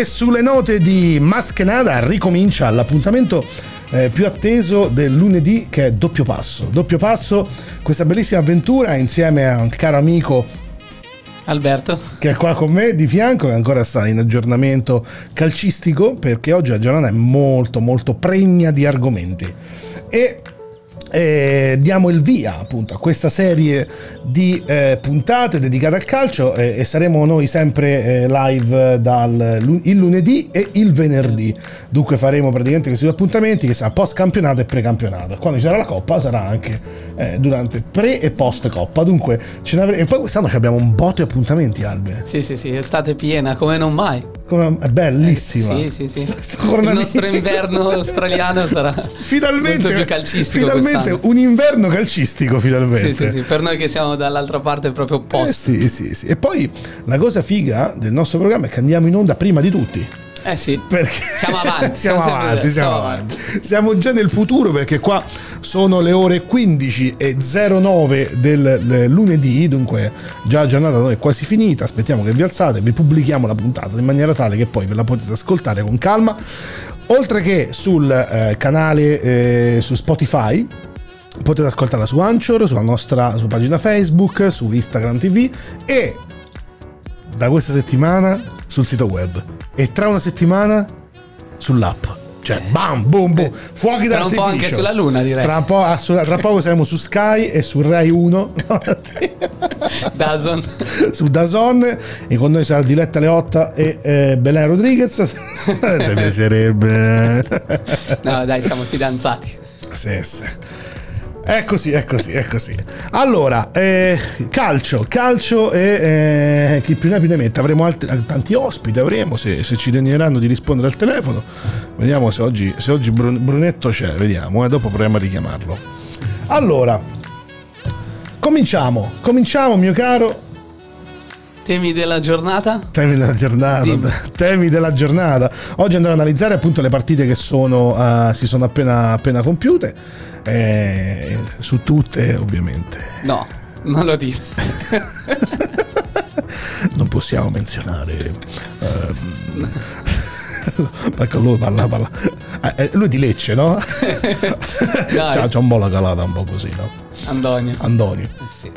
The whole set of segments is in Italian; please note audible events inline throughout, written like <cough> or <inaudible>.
E sulle note di Maskenada ricomincia l'appuntamento eh, più atteso del lunedì che è Doppio Passo. Doppio Passo, questa bellissima avventura insieme a un caro amico Alberto. che è qua con me di fianco che ancora sta in aggiornamento calcistico perché oggi la giornata è molto molto pregna di argomenti e eh, diamo il via appunto a questa serie di eh, puntate dedicate al calcio eh, e saremo noi sempre eh, live dal il lunedì e il venerdì. Dunque faremo praticamente questi due appuntamenti che sarà post campionato e pre campionato quando ci sarà la coppa sarà anche eh, durante pre e post coppa dunque ce ne avre- e poi quest'anno abbiamo un botto di appuntamenti Albe. Sì, sì, sì, estate piena, come non mai. Come- è bellissima Sì, sì, sì. Sto- sto Il nostro inverno australiano sarà finalmente più calcistico finalmente quest'anno. un inverno calcistico finalmente Sì, sì, sì, per noi che siamo dall'altra parte proprio Eh opposto. sì, sì, sì. E poi la cosa figa del nostro programma è che andiamo in onda prima di tutti. Eh sì, Perché Siamo avanti, <laughs> siamo, siamo avanti, siamo siamo avanti. Siamo già nel futuro perché qua sono le ore 15 e 09 del lunedì, dunque già la giornata è quasi finita. Aspettiamo che vi alzate, vi pubblichiamo la puntata in maniera tale che poi ve la potete ascoltare con calma. Oltre che sul eh, canale eh, su Spotify, potete ascoltarla su Anchor, sulla nostra su pagina Facebook, su Instagram TV e da questa settimana sul sito web e tra una settimana sull'app. Cioè, bam, boom, boom, fuochi tra un po' anche sulla Luna, direi. Tra, un po', assolut- tra poco saremo su Sky e su Rai 1, <laughs> Dazon. su Dazon e con noi sarà Diletta Leotta e eh, Belen Rodriguez. <laughs> Ti piacerebbe? No, dai, siamo fidanzati. Sì, sì. È così, è così, è così. Allora, eh, calcio, calcio e eh, chi più ne ha più ne mette. Avremo altri- tanti ospiti, avremo, se, se ci degneranno di rispondere al telefono. Vediamo se oggi, se oggi Brun- Brunetto c'è, vediamo, eh, dopo proviamo a richiamarlo. Allora, cominciamo, cominciamo mio caro. Temi della giornata? Temi della giornata, Dimmi. temi della giornata. Oggi andrò ad analizzare appunto le partite che sono, eh, si sono appena, appena compiute, eh, su tutte ovviamente. No, non lo dire. <laughs> Non possiamo menzionare... ehm, <laughs> perché lui parla, parla. eh, eh, lui di Lecce, no? <laughs> c'ha, c'ha un po' la calata, un po' così, no? Antonio. Antonio. Eh sì.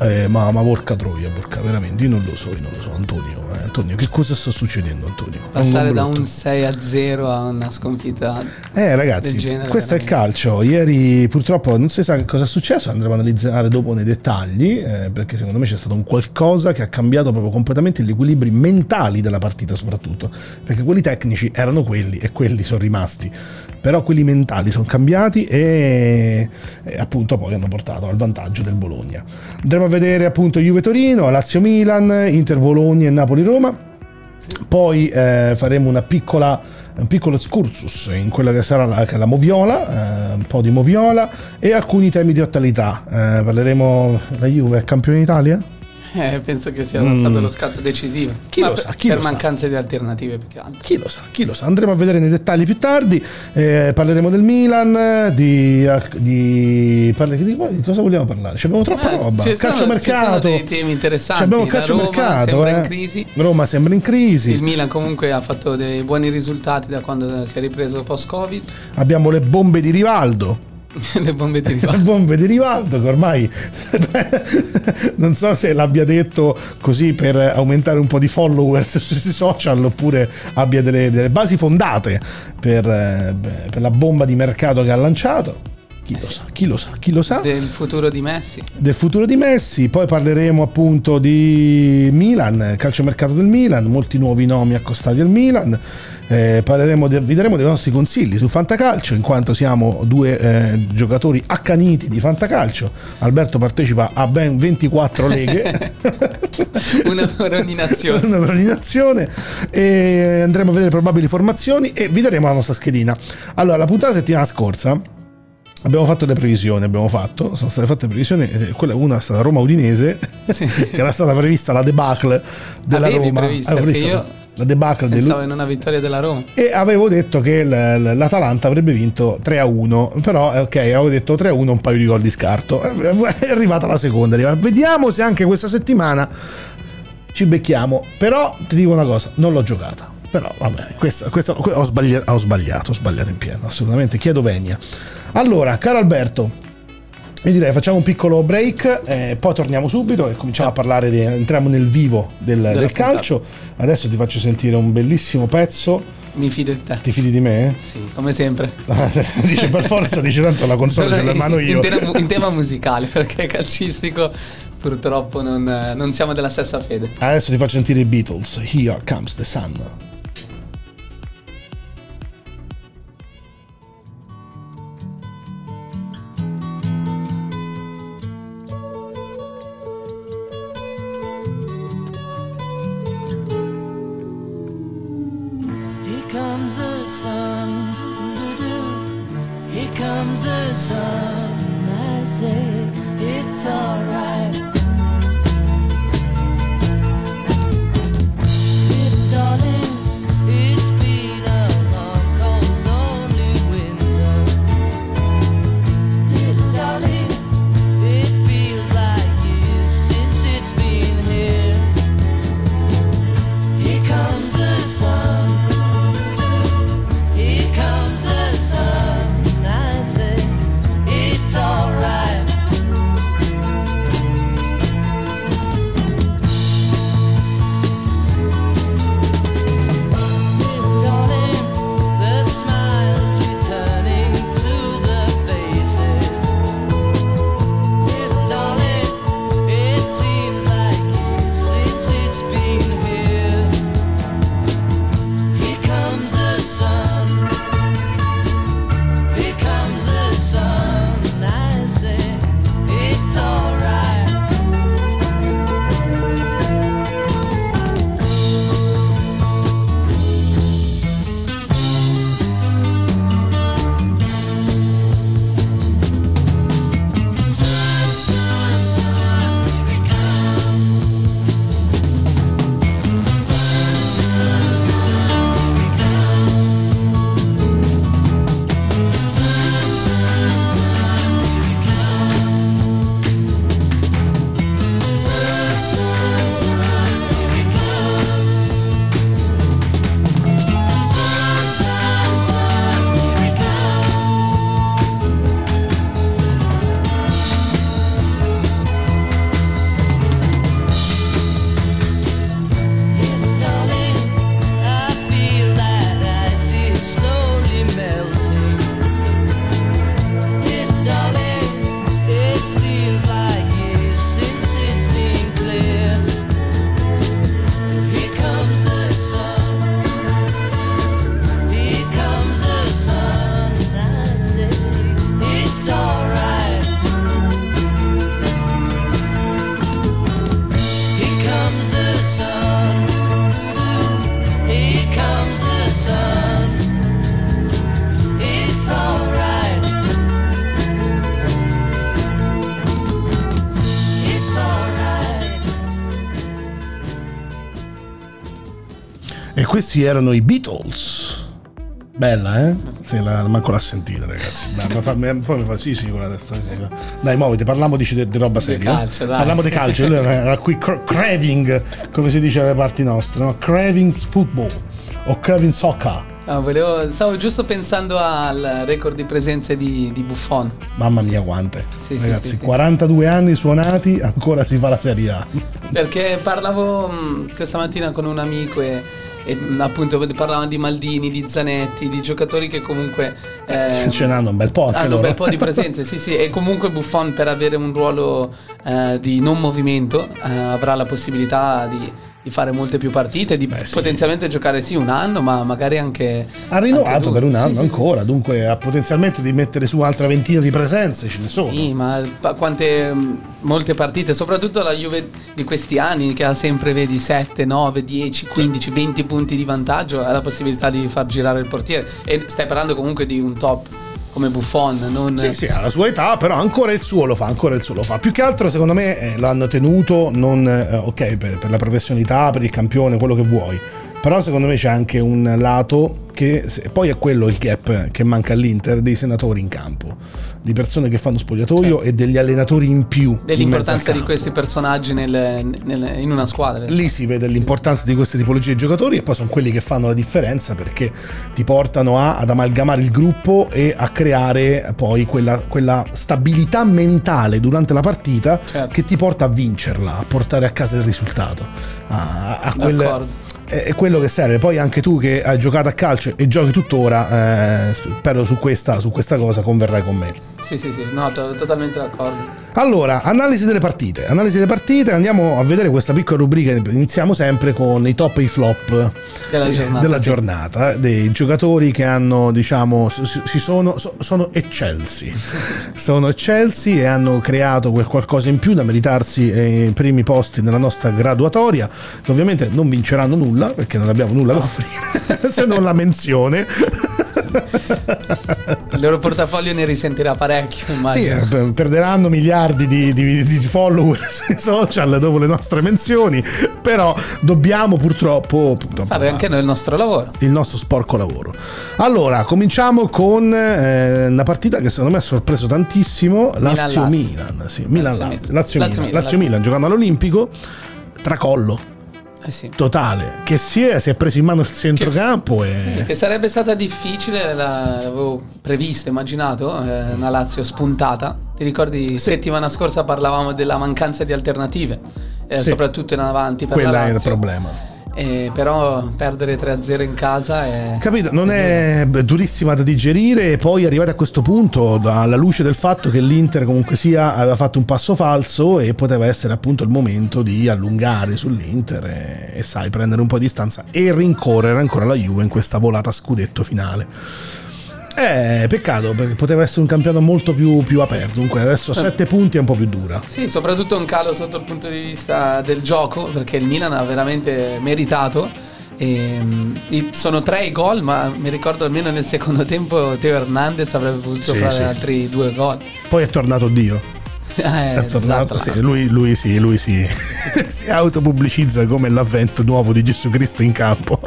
Eh, ma, ma porca troia, porca veramente, io non lo so, io non lo so, Antonio. eh, Antonio, che cosa sta succedendo, Antonio? Passare Non da un 6 a 0 a una sconfitta Eh ragazzi, del genere, questo è il veramente. calcio. Ieri purtroppo non si sa che cosa è successo, andremo a analizzare dopo nei dettagli, eh, perché secondo me c'è stato un qualcosa che ha cambiato proprio completamente gli equilibri mentali della partita soprattutto, perché quelli tecnici erano quelli e quelli sono rimasti, però quelli mentali sono cambiati e, e appunto poi hanno portato al vantaggio del Bologna. Andremo a vedere appunto Juve Torino, Lazio Milan, Inter Bologna e Napoli Roma. Poi eh, faremo una piccola, un piccolo excursus in quella che sarà la, la Moviola, eh, un po' di Moviola e alcuni temi di attualità. Eh, parleremo la Juve campione d'Italia? Eh, penso che sia Mm. stato lo scatto decisivo. Chi Ma lo per, sa, chi per lo sa. mancanza di alternative più che altro. Chi lo sa, chi lo sa. Andremo a vedere nei dettagli più tardi. Eh, parleremo del Milan, di, di, parli- di- di cosa vogliamo parlare? Ci abbiamo troppa Eh, roba. ci sono- calciomercato. ci sono dei temi interessanti. Abbiamo calcio Roma mercato. sembra eh. in crisi. Roma sembra in crisi. Il Milan comunque ha fatto dei buoni risultati da quando si è ripreso post-Covid. Abbiamo le bombe di Rivaldo. Le bombe di <laughs> Le rivaldo. bombe di Rivaldo che ormai <laughs> non so se l'abbia detto così per aumentare un po' di followers <laughs> sui social oppure abbia delle, delle basi fondate per, eh, per la bomba di mercato che ha lanciato. Chi lo sa, chi lo sa, chi lo sa. Del futuro di Messi. del futuro di Messi, poi parleremo appunto di Milan, calciomercato del Milan, molti nuovi nomi accostati al Milan, eh, parleremo de- vi daremo dei nostri consigli su Fantacalcio, in quanto siamo due eh, giocatori accaniti di Fantacalcio, Alberto partecipa a ben 24 leghe, <laughs> Una per ogni nazione. <laughs> una per ogni nazione, e andremo a vedere probabili formazioni e vi daremo la nostra schedina. Allora, la puntata settimana scorsa Abbiamo fatto le previsioni, abbiamo fatto, sono state fatte previsioni, eh, quella una è stata Roma Udinese, <laughs> che era stata prevista la debacle della Avevi Roma. prevista, Avevo previsto io la debacle Pensavo in una vittoria della Roma. e avevo detto che l'Atalanta avrebbe vinto 3 a 1, però eh, ok, avevo detto 3 a 1 un paio di gol di scarto. <laughs> È arrivata la seconda, vediamo se anche questa settimana ci becchiamo, però ti dico una cosa, non l'ho giocata. Però vabbè, questa, questa- ho, sbaglia- ho sbagliato, ho sbagliato in pieno, assolutamente. Chiedo venia. Allora, caro Alberto, io direi facciamo un piccolo break, eh, poi torniamo subito e cominciamo a parlare, di, entriamo nel vivo del, del calcio. Adesso ti faccio sentire un bellissimo pezzo. Mi fido di te. Ti fidi di me? Sì, come sempre. <laughs> dice per forza, dice tanto la console ce l'ho in mano in, io. tema, in tema musicale, perché calcistico purtroppo non, non siamo della stessa fede. Adesso ti faccio sentire i Beatles. Here comes the sun. Questi erano i Beatles. Bella, eh? Sì, la, manco l'ha sentita, ragazzi. Beh, mi fa- mi- poi mi fa sì, sì, con la testa. sì, sì. Dai, muoviti, parliamo di, di roba seria. calcio, dai. Parliamo di calcio. <laughs> Era qui cra- craving, come si dice alle parti nostre, no? Craving football o craving soccer. Ah, volevo- stavo giusto pensando al record di presenze di, di Buffon. Mamma mia, quante. Sì, sì, Ragazzi, sì, sì. 42 anni suonati, ancora si fa la Serie A. Perché parlavo mh, questa mattina con un amico e, e mh, appunto parlavamo di Maldini, di Zanetti, di giocatori che comunque eh, <laughs> Ce n'hanno un bel po' hanno un loro. bel po' di <laughs> presenze, sì, sì, e comunque Buffon per avere un ruolo eh, di non movimento eh, avrà la possibilità di, di fare molte più partite, di Beh, sì. potenzialmente giocare sì un anno, ma magari anche... Ha rinnovato per un Sì, anno sì, sì. ancora, dunque ha potenzialmente di mettere su un'altra ventina di presenze, ce ne sono. Sì, ma quante mh, molte partite, soprattutto la Juve di questi anni che ha sempre vedi 7, 9, 10, 15, 20 punti di vantaggio, ha la possibilità di far girare il portiere e stai parlando comunque di un top come Buffon, non Sì, sì, ha la sua età, però ancora il suo lo fa, ancora il suo lo fa. Più che altro, secondo me, eh, l'hanno tenuto non, eh, ok, per, per la professionalità, per il campione, quello che vuoi. Però secondo me c'è anche un lato che poi è quello il gap che manca all'Inter dei senatori in campo, di persone che fanno spogliatoio Certo. e degli allenatori in più. in dell'importanza di campo. questi personaggi nel- nel- in una squadra. Lì si vede l'importanza di queste tipologie di giocatori e poi sono quelli che fanno la differenza perché ti portano a- ad amalgamare il gruppo e a creare poi quella, quella stabilità mentale durante la partita Certo. che ti porta a vincerla, a portare a casa il risultato. A, a quel- D'accordo. È quello che serve. Poi anche tu che hai giocato a calcio e giochi tuttora, eh, spero su questa, su questa cosa converrai con me. Sì, sì, sì, no, to- totalmente d'accordo. Allora, analisi delle partite. Analisi delle partite, andiamo a vedere questa piccola rubrica. Iniziamo sempre con i top e i flop Della eh, giornata, della sì. giornata, eh, dei giocatori che hanno, diciamo, si, sono, so- sono eccelsi. <laughs> sono eccelsi e hanno creato quel qualcosa in più da meritarsi eh, i primi posti nella nostra graduatoria. Ovviamente non vinceranno nulla perché non abbiamo nulla da offrire, <laughs> se non la menzione. <laughs> Il loro portafoglio ne risentirà parecchio, Sì, immagino. eh, per- perderanno miliardi di, di- di follower <laughs> sui social dopo le nostre menzioni, però dobbiamo purtroppo, purtroppo Fare anche noi il nostro lavoro. il nostro sporco lavoro. Allora, cominciamo con eh, una partita che secondo me ha sorpreso tantissimo, sì, Lazio-Milan, Lazio-Milan. Lazio-Milan giocando all'Olimpico, tracollo Eh sì. totale, che si è, si è preso in mano il centrocampo e... Che sarebbe stata difficile, la- l'avevo previsto, immaginato, eh, una Lazio spuntata. Ti ricordi settimana scorsa parlavamo della mancanza di alternative, eh, Sì. soprattutto in avanti per Quella la è il Lazio. problema. Eh, però perdere 3-0 in casa è... Capito, non è durissima da digerire e poi arrivati a questo punto, alla luce del fatto che l'Inter comunque sia aveva fatto un passo falso e poteva essere appunto il momento di allungare sull'Inter e, e sai, prendere un po' di distanza e rincorrere ancora la Juve in questa volata scudetto finale. Eh, peccato perché poteva essere un campionato molto più, più aperto. Dunque adesso a 7 punti è un po' più dura. Sì, soprattutto un calo sotto il punto di vista del gioco, perché il Milan ha veramente meritato. E, i- sono tre i gol, ma mi ricordo almeno nel secondo tempo Teo Hernandez avrebbe potuto Sì, fare sì. altri due gol. Poi è tornato Dio. Eh, È tornato, esatto. sì, lui, lui sì, lui sì. <laughs> si autopubblicizza come l'avvento nuovo di Gesù Cristo in campo.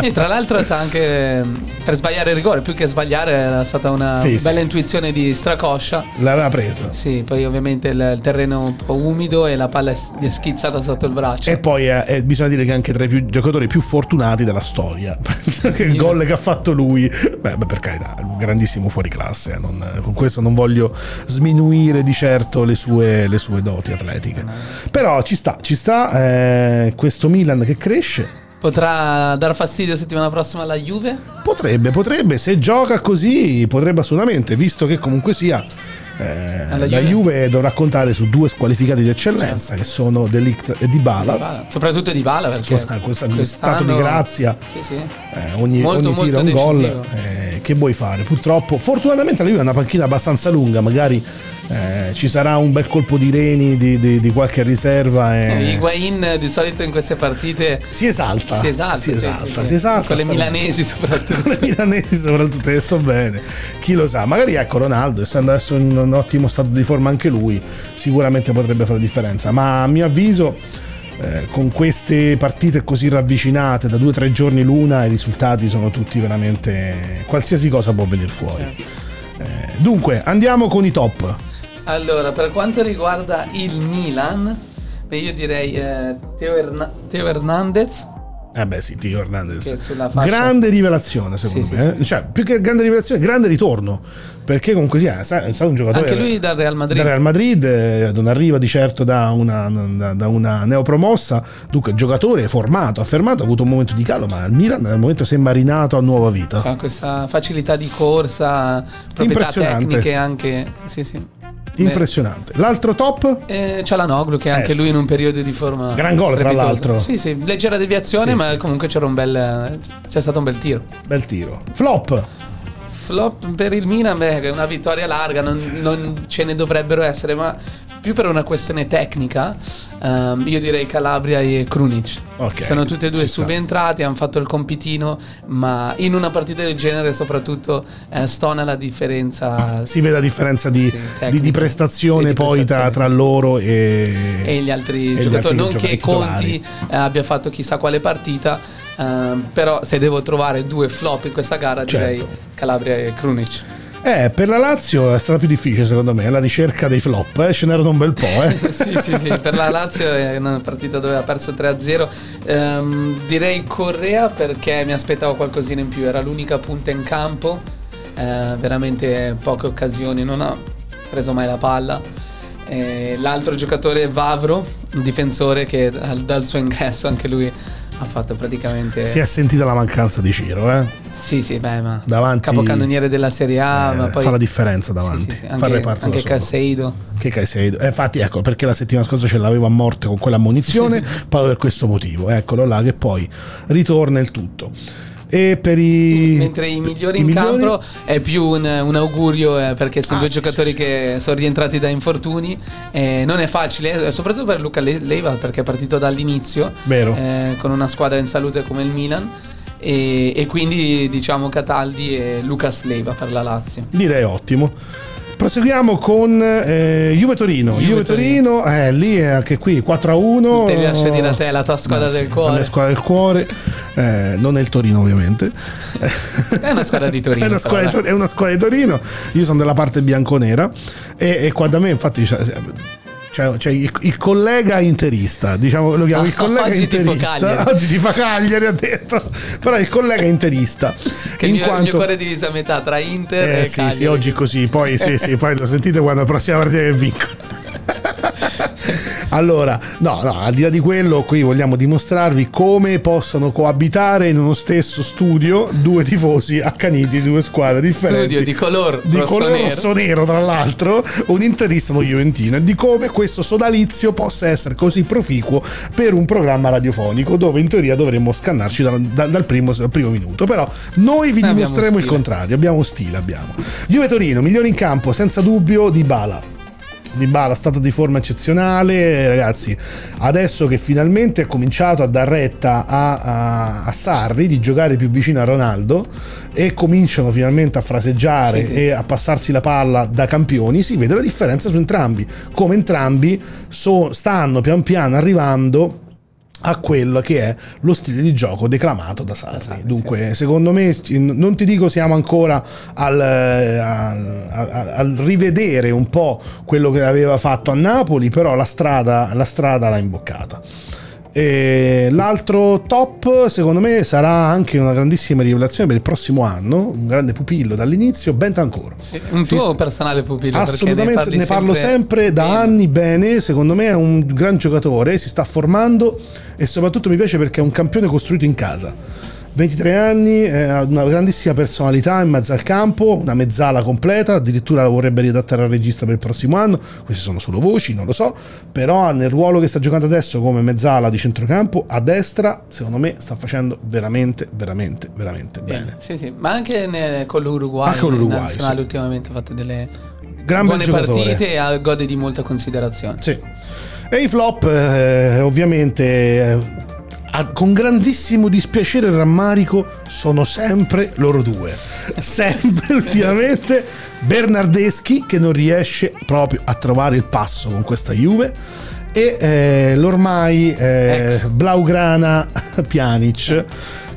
E tra l'altro sa anche per sbagliare il rigore, più che sbagliare era stata una Sì, sì. bella intuizione di Stracoscia. L'aveva presa. Sì, poi ovviamente il, terreno un po' umido e la palla è gli è schizzata sotto il braccio. E poi eh, eh, bisogna dire che anche tra i più- giocatori più fortunati della storia. Che <laughs> il gol che ha fatto lui, beh, beh, per carità, è un grandissimo fuoriclasse. eh, non- con questo non voglio sminuire di certo le sue, le sue doti atletiche. Però ci sta, ci sta eh, questo Milan che cresce. Potrà dar fastidio settimana prossima alla Juve? Potrebbe, potrebbe, se gioca così, potrebbe assolutamente, visto che comunque sia. eh, Alla la Juve. Juve dovrà contare su due squalificati di eccellenza che sono Delict e Dybala. Dybala. Soprattutto di Bala perché Questo- questo quest'anno- stato di grazia. Sì, sì. Eh, ogni, Molto, ogni tiro molto un gol. eh, che vuoi fare? Purtroppo, fortunatamente la Juve è una panchina abbastanza lunga, magari eh, ci sarà un bel colpo di reni di, di- di qualche riserva. Eh, E... Higuain di solito in queste partite Si esalta, si esalta, si esalta, sì, sì. si esalta. Con le milanesi soprattutto. Con le milanesi soprattutto, hai detto bene. Chi lo sa, magari ecco Ronaldo, essendo adesso in un ottimo stato di forma anche lui, sicuramente potrebbe fare la differenza. Ma a mio avviso, eh, con queste partite così ravvicinate, da due o tre giorni l'una, i risultati sono tutti veramente. qualsiasi cosa può venire fuori. Eh, dunque, andiamo con i top. Allora, per quanto riguarda il Milan, beh, io direi eh, Teo, Erna- Teo Hernandez, Eh beh sì, Tio Hernandez. Fascia- Grande rivelazione secondo Sì, me. sì, eh. sì. Cioè, più che grande rivelazione, grande ritorno. Perché comunque sia, è stato un giocatore... Anche lui dal Real Madrid. Dal Real Madrid, eh, non arriva di certo da una, da, da una neopromossa, dunque giocatore formato, affermato, ha avuto un momento di calo, ma al Milan al momento si è marinato a nuova vita. C'ha questa facilità di corsa, proprietà tecniche anche. Sì, sì. Impressionante. L'altro top? Eh, c'è la Noglu che anche Eh, lui in un periodo di forma Gran gol, tra strepitosa. l'altro. Sì, sì, leggera deviazione, Sì, ma sì. comunque c'era un bel c'è stato un bel tiro. Bel tiro. Flop. Flop per il Milan, beh, è una vittoria larga, non, non ce ne dovrebbero essere, ma più per una questione tecnica, ehm, io direi Calabria e Krunic. Ok, Sono tutti e due ci sta. subentrati, hanno fatto il compitino, ma in una partita del genere soprattutto eh, stona la differenza Si vede la differenza di, Sì, di- di prestazione Sì, di poi tra, prestazione, tra loro e, e gli altri e giocatori. non che Conti eh, abbia fatto chissà quale partita, ehm, però se devo trovare due flop in questa gara direi Certo. Calabria e Krunic. Eh, per la Lazio è stata più difficile secondo me, la ricerca dei flop, eh, ce n'erano un bel po'. Eh. <laughs> sì, sì, sì, per la Lazio è una partita dove ha perso 3-0. Ehm, direi Correa perché mi aspettavo qualcosina in più, era l'unica punta in campo, eh, veramente poche occasioni, non ha preso mai la palla. Eh, l'altro giocatore è Vavro, un difensore che dal, dal suo ingresso anche lui ha fatto praticamente... Si è sentita la mancanza di Ciro, eh. Sì, sì, beh, ma Davanti- capocannoniere della Serie A, Eh, ma poi... fa la differenza Sì, davanti, sì, sì, fa il Anche, anche. Caseido. Che Caicedo. Eh, infatti, ecco, perché la settimana scorsa ce l'avevo a morte con quella ammonizione, proprio per questo motivo. Eccolo là, che poi ritorna il tutto. E per i. Mentre i migliori i in migliori- campo è più un, un augurio eh, perché sono Ah, due sì, giocatori sì, sì. che sono rientrati da infortuni. eh, non è facile, eh, soprattutto per Luca Le- Leiva perché è partito dall'inizio Vero. eh, con una squadra in salute come il Milan. E, e quindi diciamo Cataldi e Lucas Leiva per la Lazio. Direi ottimo. Proseguiamo con eh, Juve Torino. Juve, Juve Torino, eh, lì è anche qui 4 a 1. Te li dire a te, la tua squadra del La cuore. mia squadra del cuore, eh, non è il Torino, ovviamente. È una squadra di <laughs> Torino. è, una squadra di, è una squadra di Torino. Io sono della parte bianconera. E, e qua da me, infatti, c'è, c'è- c'è il, il collega interista. Diciamo, lo chiamo il <laughs> collega oggi interista. Cagliari. Oggi ti fa Cagliari, ha detto. Però il collega interista. Che il in mio, il mio quanto- cuore è diviso a metà tra Inter eh e sì, Cagliari. sì, oggi è così. Poi, sì, sì, poi lo sentite quando la prossima partita che vincono. Allora, no, no, al di là di quello, qui vogliamo dimostrarvi come possono coabitare in uno stesso studio due tifosi accaniti di due squadre differenti. Studio di color di rosso colore nero. rosso nero, tra l'altro, un interista uno Juventino e di come questo sodalizio possa essere così proficuo per un programma radiofonico dove in teoria dovremmo scannarci dal, dal- dal primo, dal primo minuto. Però noi vi dimostreremo il contrario, abbiamo stile, abbiamo. Juve Torino, migliore in campo, senza dubbio, di Bala. Di Bala, stato di forma eccezionale, ragazzi. Adesso che finalmente ha cominciato a dar retta a, a- a Sarri di giocare più vicino a Ronaldo e cominciano finalmente a fraseggiare Sì, sì. e a passarsi la palla da campioni, si vede la differenza su entrambi. Come entrambi so- stanno pian piano arrivando a quello che è lo stile di gioco declamato da Sarri. Sarri, Dunque, secondo me, non ti dico siamo ancora al, eh, al- al- al rivedere un po' quello che aveva fatto a Napoli, però la strada, la strada l'ha imboccata. E l'altro top, secondo me, sarà anche una grandissima rivelazione per il prossimo anno. Un grande pupillo dall'inizio, Bentancur. Sì, un tuo personale pupillo Assolutamente, ne, parlo sempre da bene. anni bene, secondo me è un gran giocatore, si sta formando e soprattutto mi piace perché è un campione costruito in casa. 23 anni, eh, ha una grandissima personalità in mezzo al campo, una mezzala completa, addirittura la vorrebbe riadattare al regista per il prossimo anno, queste sono solo voci, non lo so, però nel ruolo che sta giocando adesso come mezzala di centrocampo, a destra, secondo me sta facendo veramente, veramente, veramente bene. Bene, Sì, sì, ma anche ne- con l'Uruguay, Anche con l'Uruguay, sì. ultimamente ha fatto delle Gran buone partite e gode di molta considerazione. Sì. E i flop, eh, ovviamente, eh, a- con grandissimo dispiacere e rammarico, sono sempre loro due. Sempre <laughs> ultimamente Bernardeschi che non riesce proprio a trovare il passo con questa Juve. E eh, l'ormai eh. Blaugrana <laughs> Pjanic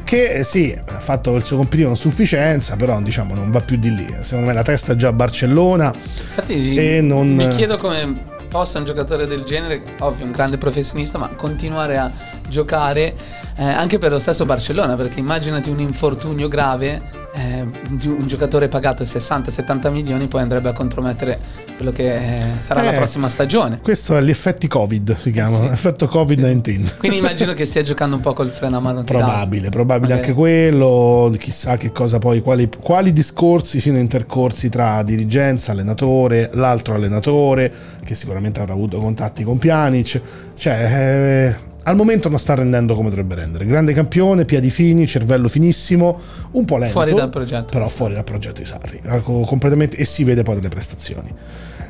che eh, sì, ha fatto il suo compito con sufficienza, però diciamo non va più di lì. Secondo me la testa è già a Barcellona. Infatti E non- mi chiedo come possa un giocatore del genere, ovvio un grande professionista, ma continuare a giocare eh, anche per lo stesso Barcellona, perché immaginati un infortunio grave eh, di un giocatore pagato 60-70 milioni, poi andrebbe a contromettere quello che eh, sarà la Eh, prossima stagione. Questo è gli effetti Covid, si chiama, Sì. effetto Covid-19. Quindi immagino che stia giocando un po' col freno a mano. Probabile, probabile Magari. anche quello, chissà che cosa poi, quali, quali discorsi siano intercorsi tra dirigenza, allenatore, l'altro allenatore, che sicuramente avrà avuto contatti con Pjanic, cioè eh, al momento non sta rendendo come dovrebbe rendere, grande campione, piedi fini, cervello finissimo, un po' lento, Fuori dal progetto. però fuori dal progetto di Sarri, completamente, e si vede poi dalle prestazioni.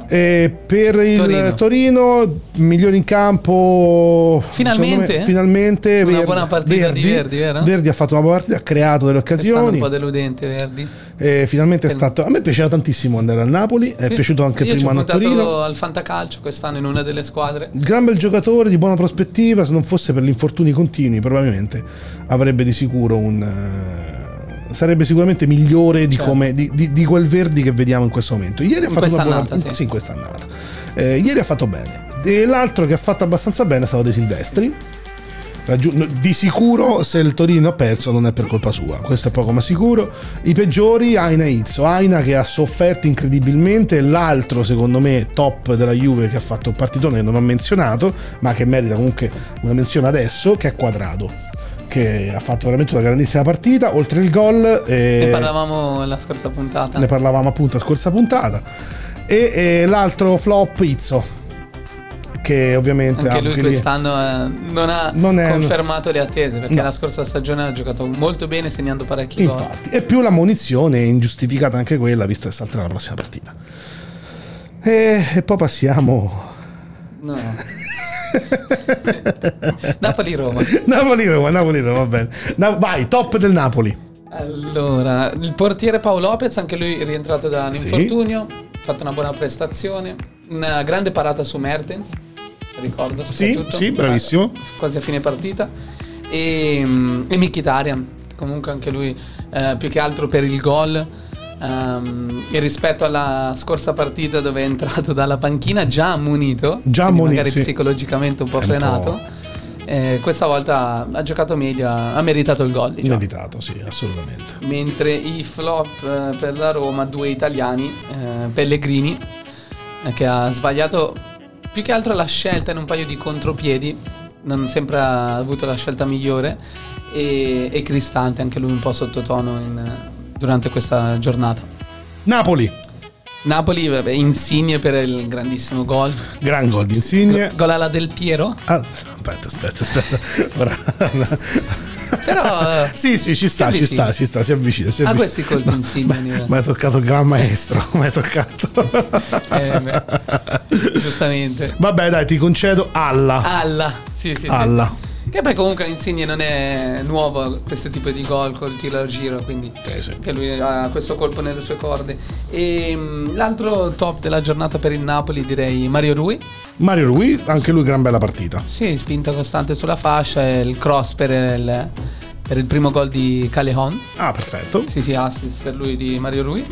E per il Torino. Torino, migliore in campo. Finalmente? me, finalmente Una buona partita di Verdi, vero? Verdi ha fatto una buona partita, ha creato delle Quest'anno un occasioni. po' deludente, Verdi. e finalmente è stato. A me piaceva tantissimo andare al Napoli. È Sì. piaciuto anche Io anno a puntato Torino. al Fantacalcio quest'anno in una delle squadre. Gran bel giocatore di buona prospettiva. Se non fosse per gli infortuni continui, probabilmente avrebbe di sicuro un. Sarebbe sicuramente migliore di, Certo. come, di, di- di quel Verdi che vediamo in questo momento. Ieri ha fatto una buona. quest'annata, sì. in quest'annata. Eh, ieri ha fatto bene. E l'altro che ha fatto abbastanza bene è stato De Silvestri. Di sicuro se il Torino ha perso non è per colpa sua, questo è poco ma sicuro. I peggiori Aina Izzo, Aina che ha sofferto incredibilmente, l'altro secondo me top della Juve che ha fatto un partitone che non ho menzionato, ma che merita comunque una menzione adesso, che è Quadrado, che ha fatto veramente una grandissima partita, oltre il gol... eh, Ne parlavamo la scorsa puntata. ne parlavamo appunto la scorsa puntata. E, e l'altro flop Izzo, che ovviamente... Anche lui anche lì- quest'anno eh, non ha Non è- confermato le attese perché No. la scorsa stagione ha giocato molto bene segnando parecchi gol. Infatti, e più la munizione ingiustificata anche quella, visto che salterà la prossima partita. E, e poi passiamo. No. <laughs> <laughs> Napoli-Roma. Napoli-Roma, Napoli-Roma, va bene. Na- vai, top del Napoli. Allora, il portiere Paolo Lopez, anche lui rientrato da un Sì. infortunio, ha fatto una buona prestazione, una grande parata su Mertens, ricordo Sì, soprattutto. sì, bravissimo. Eh, Quasi a fine partita. E, mm, e Mkhitaryan, comunque anche lui eh, più che altro per il gol. Ehm, e rispetto alla scorsa partita dove è entrato dalla panchina già ammonito, Già ammonito, magari sì. psicologicamente un po' frenato. po'. eh, questa volta ha giocato meglio, ha meritato il gol. Diciamo. Meditato, sì, assolutamente. Mentre i flop eh, per la Roma, due italiani, eh, Pellegrini, eh, che ha sbagliato più che altro la scelta in un paio di contropiedi, non sempre ha avuto la scelta migliore, e, e Cristante, anche lui un po' sottotono in, durante questa giornata. Napoli, Napoli, vabbè, insigne per il grandissimo gol. gran gol di Insigne. Gol alla Del Piero. Ah, aspetta, aspetta, aspetta. <laughs> Però <laughs> sì, sì, ci sta, ci sta, ci sta, si avvicina. Si ha avvicina. questi colpi insigne. Nivea. Mi hai toccato il gran maestro, <laughs> mi hai toccato. Eh, beh, giustamente. Vabbè, dai, ti concedo alla. Alla, sì, sì. Alla. Che poi comunque Insigne non è nuovo questo tipo di gol col tiro al giro, quindi Sì, sì. che lui ha questo colpo nelle sue corde. E mm, l'altro top della giornata per il Napoli direi Mario Rui. Mario Rui, anche lui gran bella partita. Sì, spinta costante sulla fascia e il cross per il, per il primo gol di Callejon. Ah, perfetto. Sì, sì, assist per lui di Mario Rui.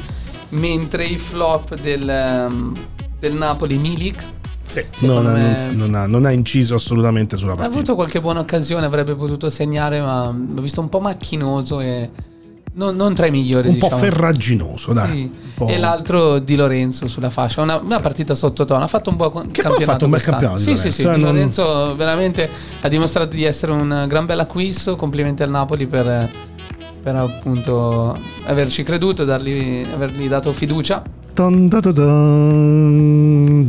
Mentre i flop del, ehm, del Napoli Milik. Sì, non, me- non- non ha, non ha inciso assolutamente sulla Ha partita. avuto qualche buona occasione, avrebbe potuto segnare, ma l'ho visto un po' macchinoso e non, non tra i migliori. un po' diciamo. ferraginoso, dai. Sì. Un po'. E l'altro di Lorenzo sulla fascia, una, una partita sottotono. Ha fatto un buon ha campionato. fatto un bel quest'anno. campionato Sì, Di sì, sì. Lorenzo, Di eh, non- Lorenzo veramente ha dimostrato di essere un gran bel acquisto. Complimenti al Napoli per, per appunto averci creduto, dargli, avergli dato fiducia. Dun dun dun.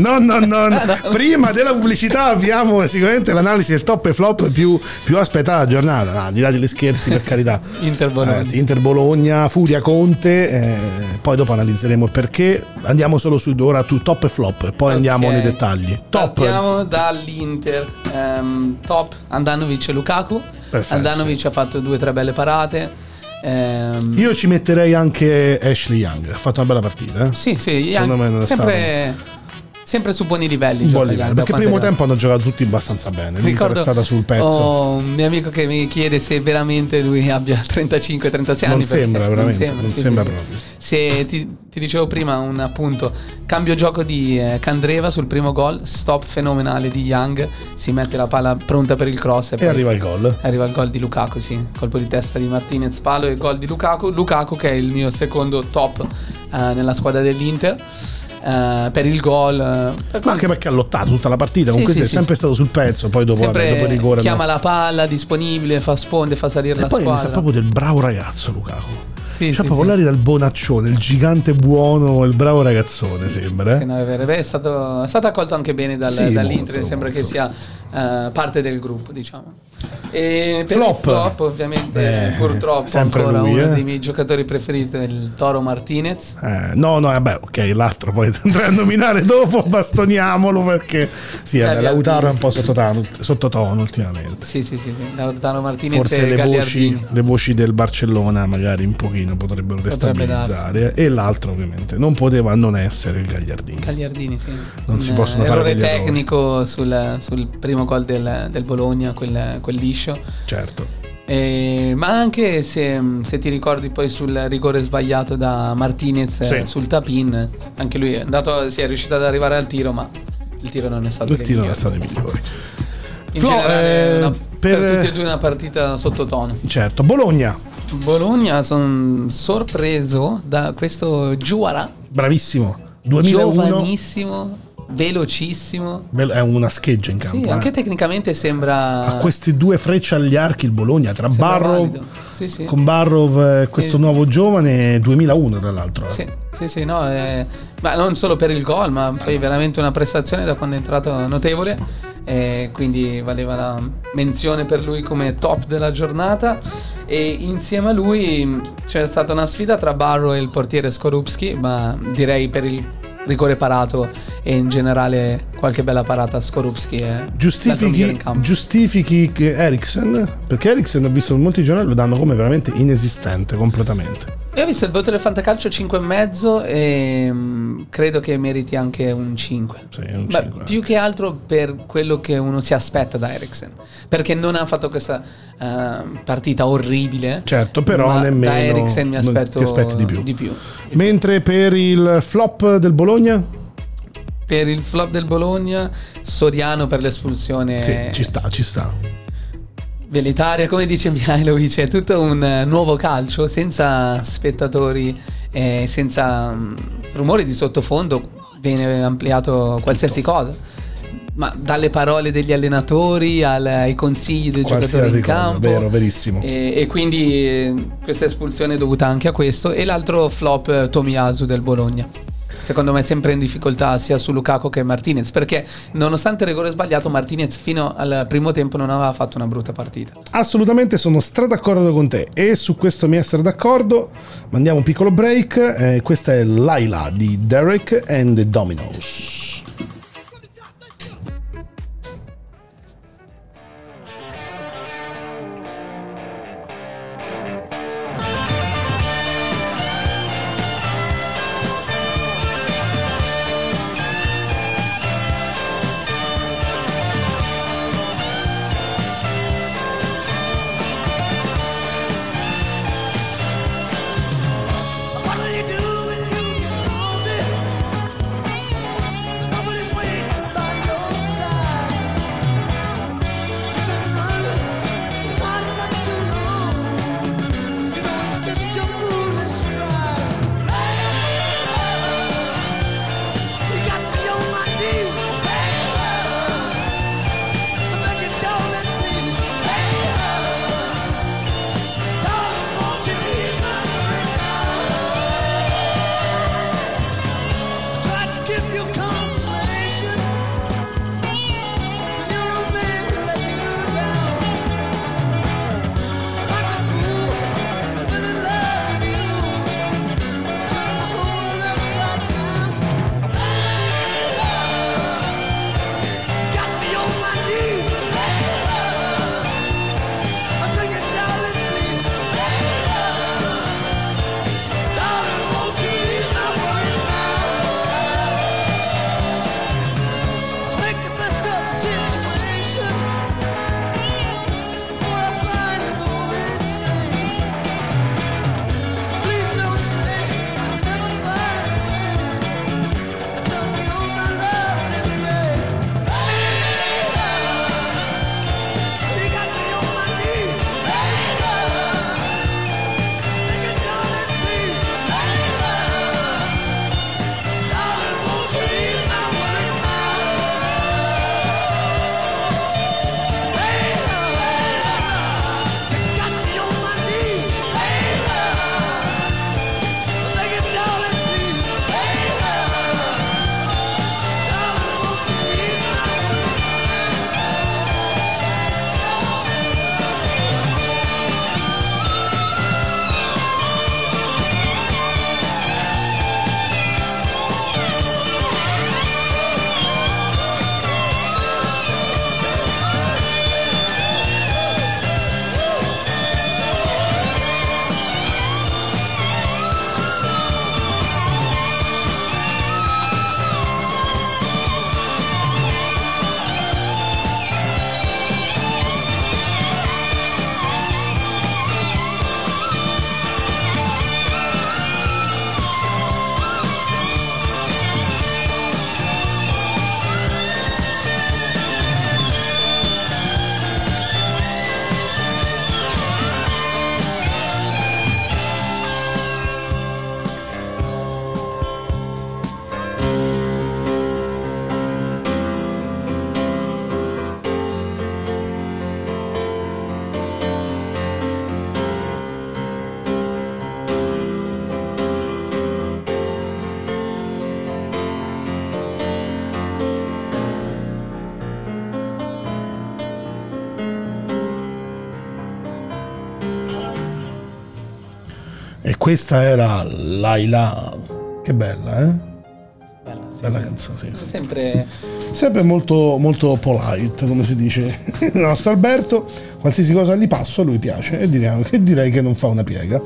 No, no, no, no. <laughs> Ah. Prima della pubblicità abbiamo sicuramente l'analisi del top e flop più, più aspettata della giornata. No, al di là degli scherzi, per carità. <laughs> Inter Bologna. Eh, sì, Inter Bologna, Furia Conte, eh, poi dopo analizzeremo il perché. Andiamo solo su ora tu top e flop, e poi Ok. andiamo nei dettagli. Top. Partiamo dall'Inter. Ehm, top Andanovic e Lukaku. Perfetto, Andanovic ha fatto due o tre belle parate. Ehm, Io ci metterei anche Ashley Young, ha fatto una bella partita. Eh? Sì, sì, Secondo anche- me non è sempre, sempre su buoni livelli. Un buon livello, perché primo tempo hanno giocato tutti abbastanza bene. Ricordo è stata sul pezzo. Ho un mio amico che mi chiede se veramente lui abbia <laughs> 35-36 anni. non sembra veramente, sembra, non sì, sembra sì. proprio. Se ti, ti dicevo prima un appunto, cambio gioco di eh, Candreva sul primo gol, stop fenomenale di Young, si mette la palla pronta per il cross e, E arriva il gol. arriva il gol di Lukaku, sì, colpo di testa di Martinez, palo e gol di Lukaku. Lukaku che è il mio secondo top eh, nella squadra dell'Inter. Eh, per il gol eh, per Ma anche perché ha lottato tutta la partita. Sì, Comunque sì, è sì, sempre sì. stato sul pezzo. Poi dopo, sempre vabbè, dopo il rigore. chiama no. la palla disponibile, fa sponde, fa salire E la poi squadra. proprio del bravo ragazzo Lukaku. Sì, Cioè, sì, proprio sì. del bonaccione, il gigante buono, il bravo ragazzone, sembra. eh? Sì, no, è vero. È, stato, è stato accolto anche bene dal- Sì, dall'Inter, molto, sembra molto. che sia eh, parte del gruppo, diciamo. E per Flop. flop, ovviamente, Eh, purtroppo, ancora lui, uno eh. dei miei giocatori preferiti, il Toro Martinez. Eh, no, no, vabbè, ok, l'altro poi <laughs> andrei a nominare dopo, bastoniamolo perché sì, vabbè. Lautaro è un po' sottotono, sottotono ultimamente. Sì, sì, sì, sì. Lautaro Martinez Forse le voci, le voci del Barcellona magari un pochino potrebbero Potrebbe destabilizzare e l'altro ovviamente non poteva non essere il Gagliardini. Gagliardini, sì. Non si Un, possono eh, fare errore errori. tecnico sul, sul primo gol del, del Bologna, quel, quel liscio. Certo. Eh, ma anche se, se ti ricordi poi sul rigore sbagliato da Martinez Sì. sul tapin, anche lui è andato, si è riuscito ad arrivare al tiro, ma il tiro non è stato Il tiro è migliori. stato dei migliori. In Flo, generale, eh, una- per- per... tutti e due una partita sottotono. Certo, Bologna, Bologna sono sorpreso da questo Giuara, bravissimo. 2001 giovanissimo, velocissimo. È una scheggia in campo. Sì, eh. anche tecnicamente sembra Ha questi due frecce agli archi il Bologna tra Barrow. Sì, sì. con Barrow e questo Sì. nuovo giovane 2001 tra l'altro. eh. Sì, sì, sì, no, eh, ma non solo per il gol, ma poi veramente una prestazione da quando è entrato notevole. E quindi valeva la menzione per lui come top della giornata. E insieme a lui mh, c'è stata una sfida tra Barrow e il portiere Skorupski, ma direi per il rigore parato e in generale qualche bella parata Skorupski è Giustifichi, in campo. giustifichi Eriksen perché Eriksen ho visto molti giornali lo danno come veramente inesistente completamente. Io ho visto il voto del Fantacalcio 5,5 e mh, credo che meriti anche un 5. Sì, un Beh, cinque. più che altro per quello che uno si aspetta da Eriksen. Perché non ha fatto questa eh, partita orribile. Certo, però nemmeno Da Eriksen mi aspetto ti aspetti di più. Di più. Mentre per il flop del Bologna Per il flop del Bologna, Soriano per l'espulsione sì, ci sta, ci sta. velitaria, come dice Mihailovic, è tutto un eh, nuovo calcio senza spettatori, e senza mm, rumori di sottofondo, viene ampliato qualsiasi cosa. Ma dalle parole degli allenatori al- ai consigli dei giocatori Qualsiasi in cosa, campo. vero, verissimo. E, e quindi eh, questa espulsione è dovuta anche a questo. E l'altro flop eh, Tomiyasu del Bologna. Secondo me sempre in difficoltà sia su Lukaku che Martinez. Perché nonostante il rigore sbagliato, Martinez fino al primo tempo non aveva fatto una brutta partita. Assolutamente sono stra d'accordo con te e su questo mi essere d'accordo mandiamo un piccolo break. eh, questa è Laila di Derek and the Dominos. Questa era Laila. Che bella, eh? Bella, sì, Bella sì. canzone, sì. Sempre Sempre molto, molto polite, come si dice <laughs> il nostro Alberto. Qualsiasi cosa gli passo lui piace e direi, che direi che non fa una piega.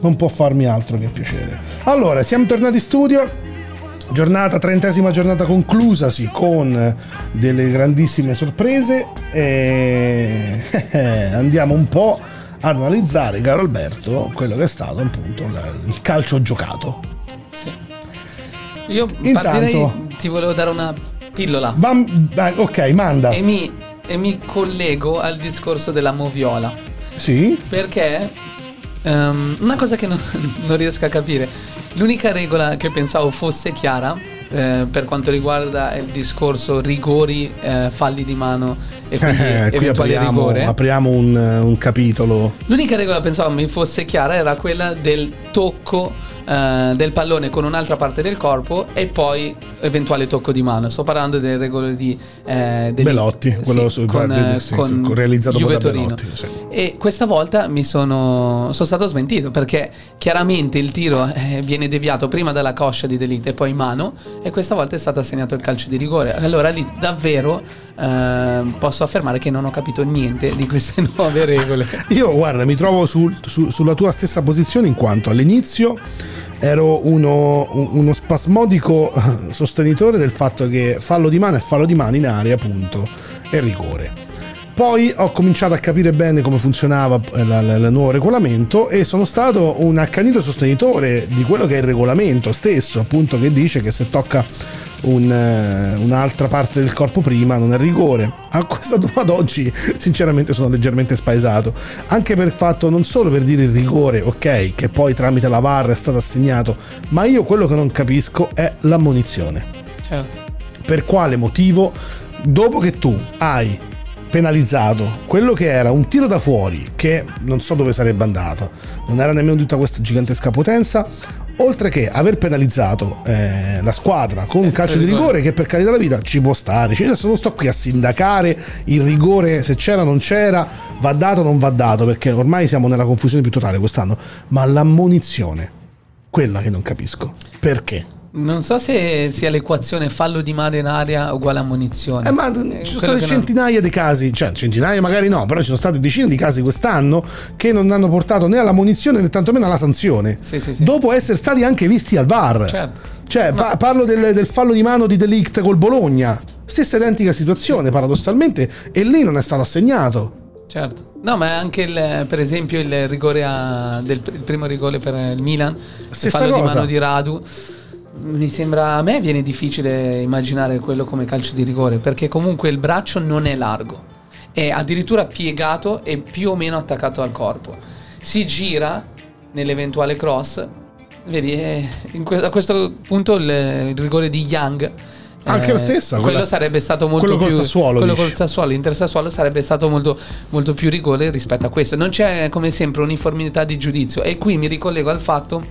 Non può farmi altro che piacere. Allora, siamo tornati in studio. Giornata, trentesima giornata conclusasi con delle grandissime sorprese e <laughs> andiamo un po' ad analizzare, caro Alberto, quello che è stato appunto il- calcio giocato. sì. Io Intanto- partirei, ti volevo dare una pillola Bam- ok, manda. e mi, e mi collego al discorso della moviola. Sì? Perché ehm, una cosa che non, <laughs> non riesco a capire, l'unica regola che pensavo fosse chiara eh, per quanto riguarda il discorso rigori, eh, falli di mano e quindi Eh, eventuali apriamo, rigore. apriamo un, un capitolo. L'unica regola che pensavo mi fosse chiara era quella del tocco eh, del pallone con un'altra parte del corpo e poi eventuale tocco di mano. Sto parlando delle regole di eh, degli- Belotti, quello su- con, eh, sì, con con- realizzato Juve. Belotti, sì. E questa volta mi sono, sono stato smentito perché chiaramente il tiro eh, viene deviato prima dalla coscia di Delite e poi in mano e questa volta è stato assegnato il calcio di rigore. Allora lì davvero eh, posso affermare che non ho capito niente di queste <laughs> nuove regole. Io, guarda, mi trovo sul- su- sulla tua stessa posizione in quanto all'inizio ero uno, un- uno spasmodico eh, sostenitore del fatto che fallo di mano e fallo di mano in area, appunto, è rigore. Poi ho cominciato a capire bene come funzionava eh, il nuovo regolamento e sono stato un accanito sostenitore di quello che è il regolamento stesso, appunto, che dice che se tocca un, eh, un'altra parte del corpo prima non è rigore. A questo ad oggi, sinceramente, sono leggermente spaesato. Anche per il fatto, non solo per dire il rigore, ok, che poi tramite la VAR è stato assegnato, ma io quello che non capisco è l'ammonizione Certo. per quale motivo dopo che tu hai penalizzato. Quello che era un tiro da fuori che non so dove sarebbe andato non era nemmeno tutta questa gigantesca potenza oltre che aver penalizzato eh, la squadra con un calcio di rigore. rigore che per carità della vita ci può stare. Cioè, adesso non sto qui a sindacare il rigore se c'era o non c'era va dato o non va dato perché ormai siamo nella confusione più totale quest'anno. Ma l'ammonizione quella che non capisco. Perché Non so se sia l'equazione fallo di mano in aria uguale ammonizione. Eh, ma Eh, ci sono state che non- centinaia di casi, cioè centinaia magari no, però ci sono state decine di casi quest'anno che non hanno portato né alla munizione né tantomeno alla sanzione. Sì, sì, sì. Dopo essere stati anche visti al VAR. Certo. Cioè, pa- parlo del, del fallo di mano di Delict col Bologna. Stessa identica situazione, paradossalmente, e lì non è stato assegnato. Certo. No, ma anche il, per esempio il rigore a- del il primo rigore per il Milan, il Stessa fallo di cosa. mano di Radu. Mi sembra a me viene difficile immaginare quello come calcio di rigore, perché comunque il braccio non è largo, è addirittura piegato e più o meno attaccato al corpo. Si gira nell'eventuale cross, vedi, eh, que- a questo punto il, il rigore di Young Anche la stessa, quello quella- sarebbe stato molto quello col più Sassuolo, quello dici. col Sassuolo, l'Inter Sassuolo sarebbe stato molto, molto più rigore rispetto a questo. Non c'è come sempre uniformità di giudizio e qui mi ricollego al fatto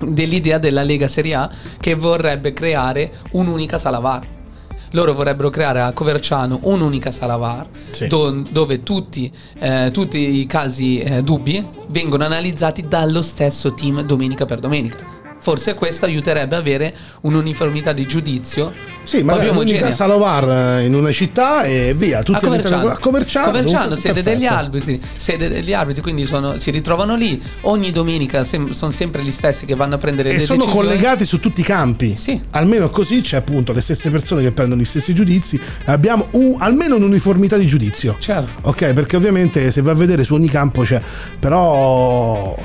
dell'idea della Lega Serie A che vorrebbe creare un'unica sala VAR. Loro vorrebbero creare a Coverciano un'unica sala VAR Sì. do- dove tutti, eh, tutti i casi eh, dubbi vengono analizzati dallo stesso team domenica per domenica. Forse questo aiuterebbe a avere un'uniformità di giudizio Sì, ma più omogenea. Salovar in una città e via, tutti A Coverciano, a Coverciano, Coverciano, dunque, sede degli arbitri, sede degli arbitri, quindi sono- si ritrovano lì ogni domenica, sem- sono sempre gli stessi che vanno a prendere E le sono decisioni. collegati su tutti i campi. Sì. Almeno così c'è appunto le stesse persone che prendono gli stessi giudizi. Abbiamo un- almeno un'uniformità di giudizio. Certo. Ok, perché ovviamente se va a vedere su ogni campo c'è. Però.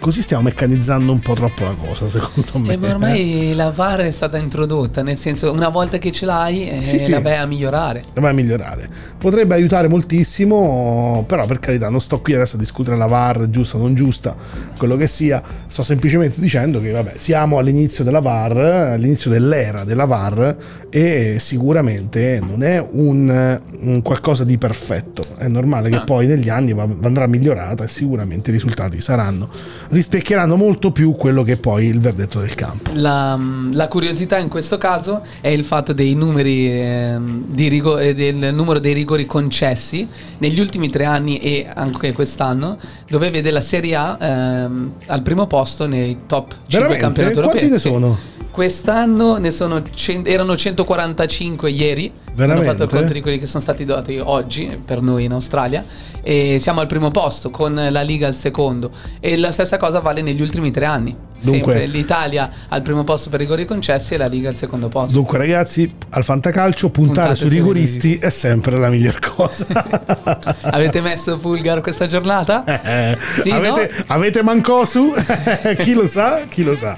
Così stiamo meccanizzando un po' troppo la cosa, secondo me. E ma ormai la VAR è stata introdotta, nel senso una volta che ce l'hai eh, Sì, sì. la vai a migliorare. va a migliorare. Potrebbe aiutare moltissimo, però per carità non sto qui adesso a discutere la VAR, giusta o non giusta, quello che sia, sto semplicemente dicendo che vabbè, siamo all'inizio della VAR, all'inizio dell'era della VAR e sicuramente non è un, un qualcosa di perfetto, è normale che Ah. poi negli anni andrà migliorata e sicuramente i risultati saranno rispecchieranno molto più quello che è poi il verdetto del campo. La, la curiosità in questo caso è il fatto dei numeri ehm, di rigo- e del numero dei rigori concessi negli ultimi tre anni e anche quest'anno, dove vede la Serie A ehm, al primo posto nei top 5 Veramente? campionati europei. Quanti ne sono? Quest'anno ne sono cen- erano 145 ieri. Hanno Veramente? fatto il conto di quelli che sono stati dati oggi per noi in Australia. E siamo al primo posto con la Liga al secondo. E la stessa cosa vale negli ultimi tre anni. Dunque- Sempre l'Italia al primo posto per rigori concessi e la Liga al secondo posto. Dunque ragazzi, al fantacalcio puntare Puntate sui sui rigoristi è sempre la miglior cosa. <laughs> Avete messo Fulgar questa giornata? Eh, Sì, avete, no? avete Mancosu? <laughs> chi lo sa? Chi lo sa?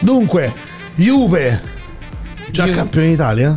Dunque, Juve, già Juve. campione d'Italia?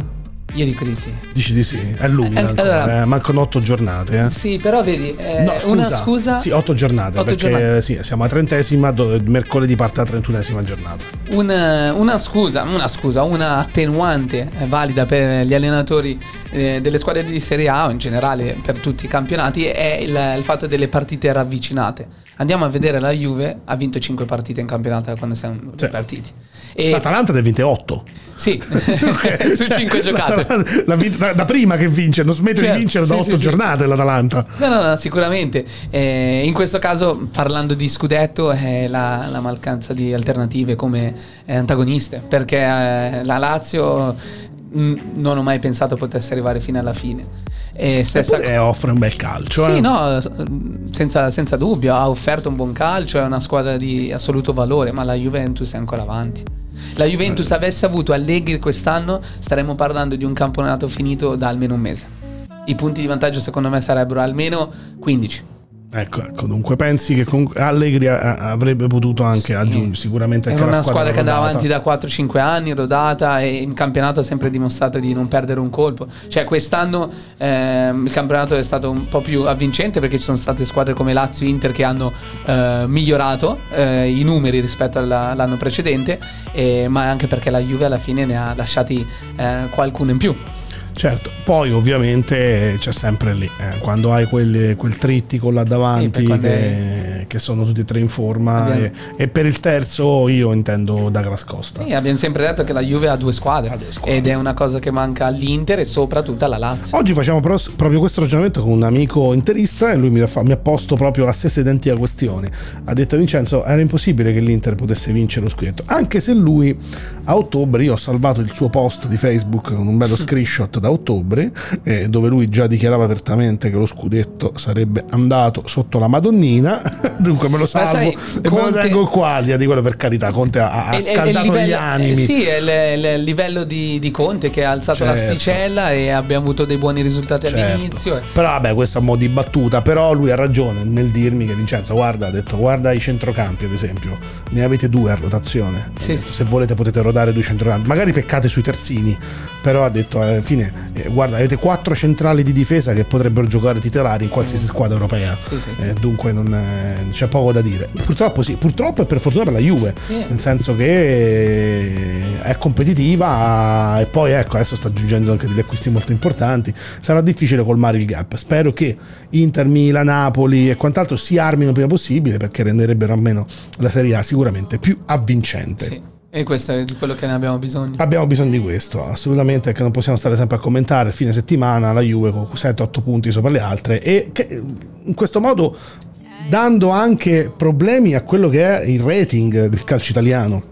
Io dico di sì. Dici di sì, è lunga Eh, ancora, allora- eh, mancano otto giornate. Eh. Sì, però vedi, eh, No, una scusa. Sì, otto giornate, Otto perché giornate. sì, siamo a trentesima, do- mercoledì parte la trentunesima giornata. Una, una scusa, una scusa, una attenuante valida per gli allenatori eh, delle squadre di Serie A o in generale per tutti i campionati è il, il fatto delle partite ravvicinate. Andiamo a vedere la Juve, ha vinto 5 partite in campionato quando siamo Sì. partiti. E, L'Atalanta vinte otto. sì, <laughs> <laughs> su 5 giocate. L'ha vinta- da, prima che vince, non smette Certo, di vincere da sì, otto sì, sì. giornate l'Atalanta. No, no, no, sicuramente. Eh, in questo caso, parlando di scudetto, è la, la mancanza di alternative come eh, antagoniste, perché eh, la Lazio non ho mai pensato potesse arrivare fino alla fine. E stessa Eppure offre un bel calcio. sì, eh. no, senza, senza dubbio, ha offerto un buon calcio, è una squadra di assoluto valore, ma la Juventus è ancora avanti. La Eh. Juventus avesse avuto Allegri quest'anno, staremmo parlando di un campionato finito da almeno un mese. I punti di vantaggio secondo me sarebbero almeno 15. Ecco, ecco, dunque pensi che Allegri avrebbe potuto anche aggiungere sicuramente anche Era una squadra che andava avanti da 4-5 anni, rodata e in campionato ha sempre dimostrato di non perdere un colpo. Cioè quest'anno ehm, il campionato è stato un po' più avvincente perché ci sono state squadre come Lazio e Inter che hanno eh, migliorato eh, i numeri rispetto alla- all'anno precedente, e- ma anche perché la Juve alla fine ne ha lasciati eh, qualcuno in più. Certo, poi ovviamente c'è sempre lì, eh, quando hai quelli- quel trittico là davanti quando che, che sono tutti e tre in forma Abbiamo- e, e per il terzo io intendo Douglas Costa. Sì, abbiamo sempre detto che la Juve ha due squadre, Ha due squadre. ed è una cosa che manca all'Inter e soprattutto alla Lazio. Oggi facciamo però- proprio questo ragionamento con un amico interista e lui mi ha, fa- mi ha posto proprio la stessa identica questione. Ha detto Vincenzo, era impossibile che l'Inter potesse vincere lo scudetto, anche se lui a ottobre, io ho salvato il suo post di Facebook con un bello <laughs> screenshot da ottobre, eh, dove lui già dichiarava apertamente che lo scudetto sarebbe andato sotto la Madonnina, <laughs> dunque me lo salvo sai, e me lo tengo qua, di quello per carità, Conte ha, ha il scaldato livello- gli animi. eh, sì, è il, il livello di, di Conte che ha alzato Certo. l'asticella e abbiamo avuto dei buoni risultati Certo. all'inizio. Però vabbè, questo è un mo' di battuta, però lui ha ragione nel dirmi che Vincenzo, guarda, ha detto, guarda i centrocampi ad esempio, ne avete due a rotazione. Sì, detto, sì. Se volete potete rodare due centrocampi, magari peccate sui terzini, però ha detto alla fine, eh, guarda, avete quattro centrali di difesa che potrebbero giocare titolari in qualsiasi squadra europea. Sì, sì. Eh, dunque non, eh, c'è poco da dire. Purtroppo sì, purtroppo e per fortuna per la Juve, Sì. nel senso che è competitiva e poi ecco adesso sta aggiungendo anche degli acquisti molto importanti sarà difficile colmare il gap spero che Inter, Milan, Napoli e quant'altro si armino prima possibile perché renderebbero almeno la Serie A sicuramente più avvincente. E questo è quello che ne abbiamo bisogno. Abbiamo bisogno di questo, assolutamente, che non possiamo stare sempre a commentare il fine settimana la Juve con 7-8 punti sopra le altre e che in questo modo dando anche problemi a quello che è il rating del calcio italiano.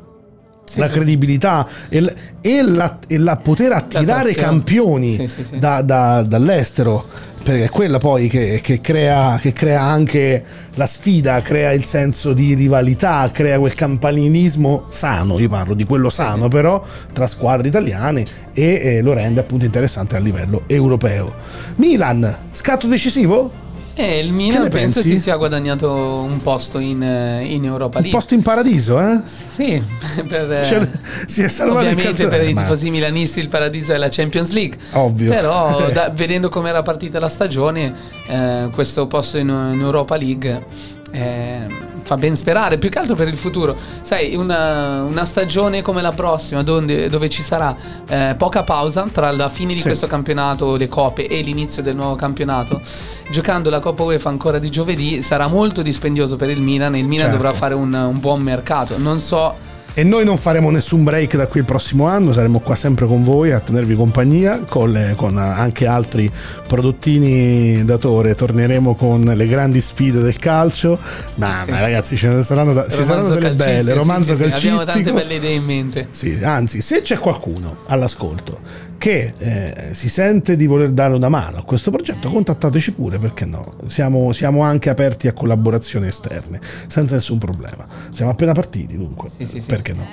la credibilità e, l- e la, e la poter attirare campioni Sì, sì, sì. da- da- dall'estero perché è quella poi che, che crea, che crea anche la sfida, crea il senso di rivalità, crea quel campanilismo sano, io parlo di quello sano però tra squadre italiane e eh, lo rende appunto interessante a livello europeo. Milan, scatto decisivo? E il Milan penso pensi? si sia guadagnato un posto in, eh, in Europa Un League. posto in paradiso, eh? Sì, <laughs> per, eh, Cioè, si è salvato il ovviamente calcio- per i tifosi milanisti il paradiso è la Champions League. Ovvio. Però <laughs> da- vedendo come era partita la stagione, eh, questo posto in, in Europa League eh, fa ben sperare, più che altro per il futuro. Sai, una, una stagione come la prossima, dove, dove ci sarà eh, poca pausa tra la fine di Sì. questo campionato, le coppe e l'inizio del nuovo campionato, giocando la Coppa UEFA ancora di giovedì, sarà molto dispendioso per il Milan il Milan Certo. dovrà fare un, un buon mercato. Non so E noi non faremo nessun break da qui il prossimo anno, saremo qua sempre con voi a tenervi compagnia, con, le- con anche altri prodottini datore. Torneremo con le grandi sfide del calcio. Ma, ma ragazzi, ce ne saranno, da- ci saranno delle calcistico, belle. sì, Romanzo sì, sì, Abbiamo tante calcistico. belle idee in mente. Sì, anzi, se c'è qualcuno all'ascolto che eh, si sente di voler dare una mano a questo progetto, contattateci pure, perché no? Siamo, siamo anche aperti a collaborazioni esterne, senza nessun problema. Siamo appena partiti, dunque, Sì, sì, sì. perché no?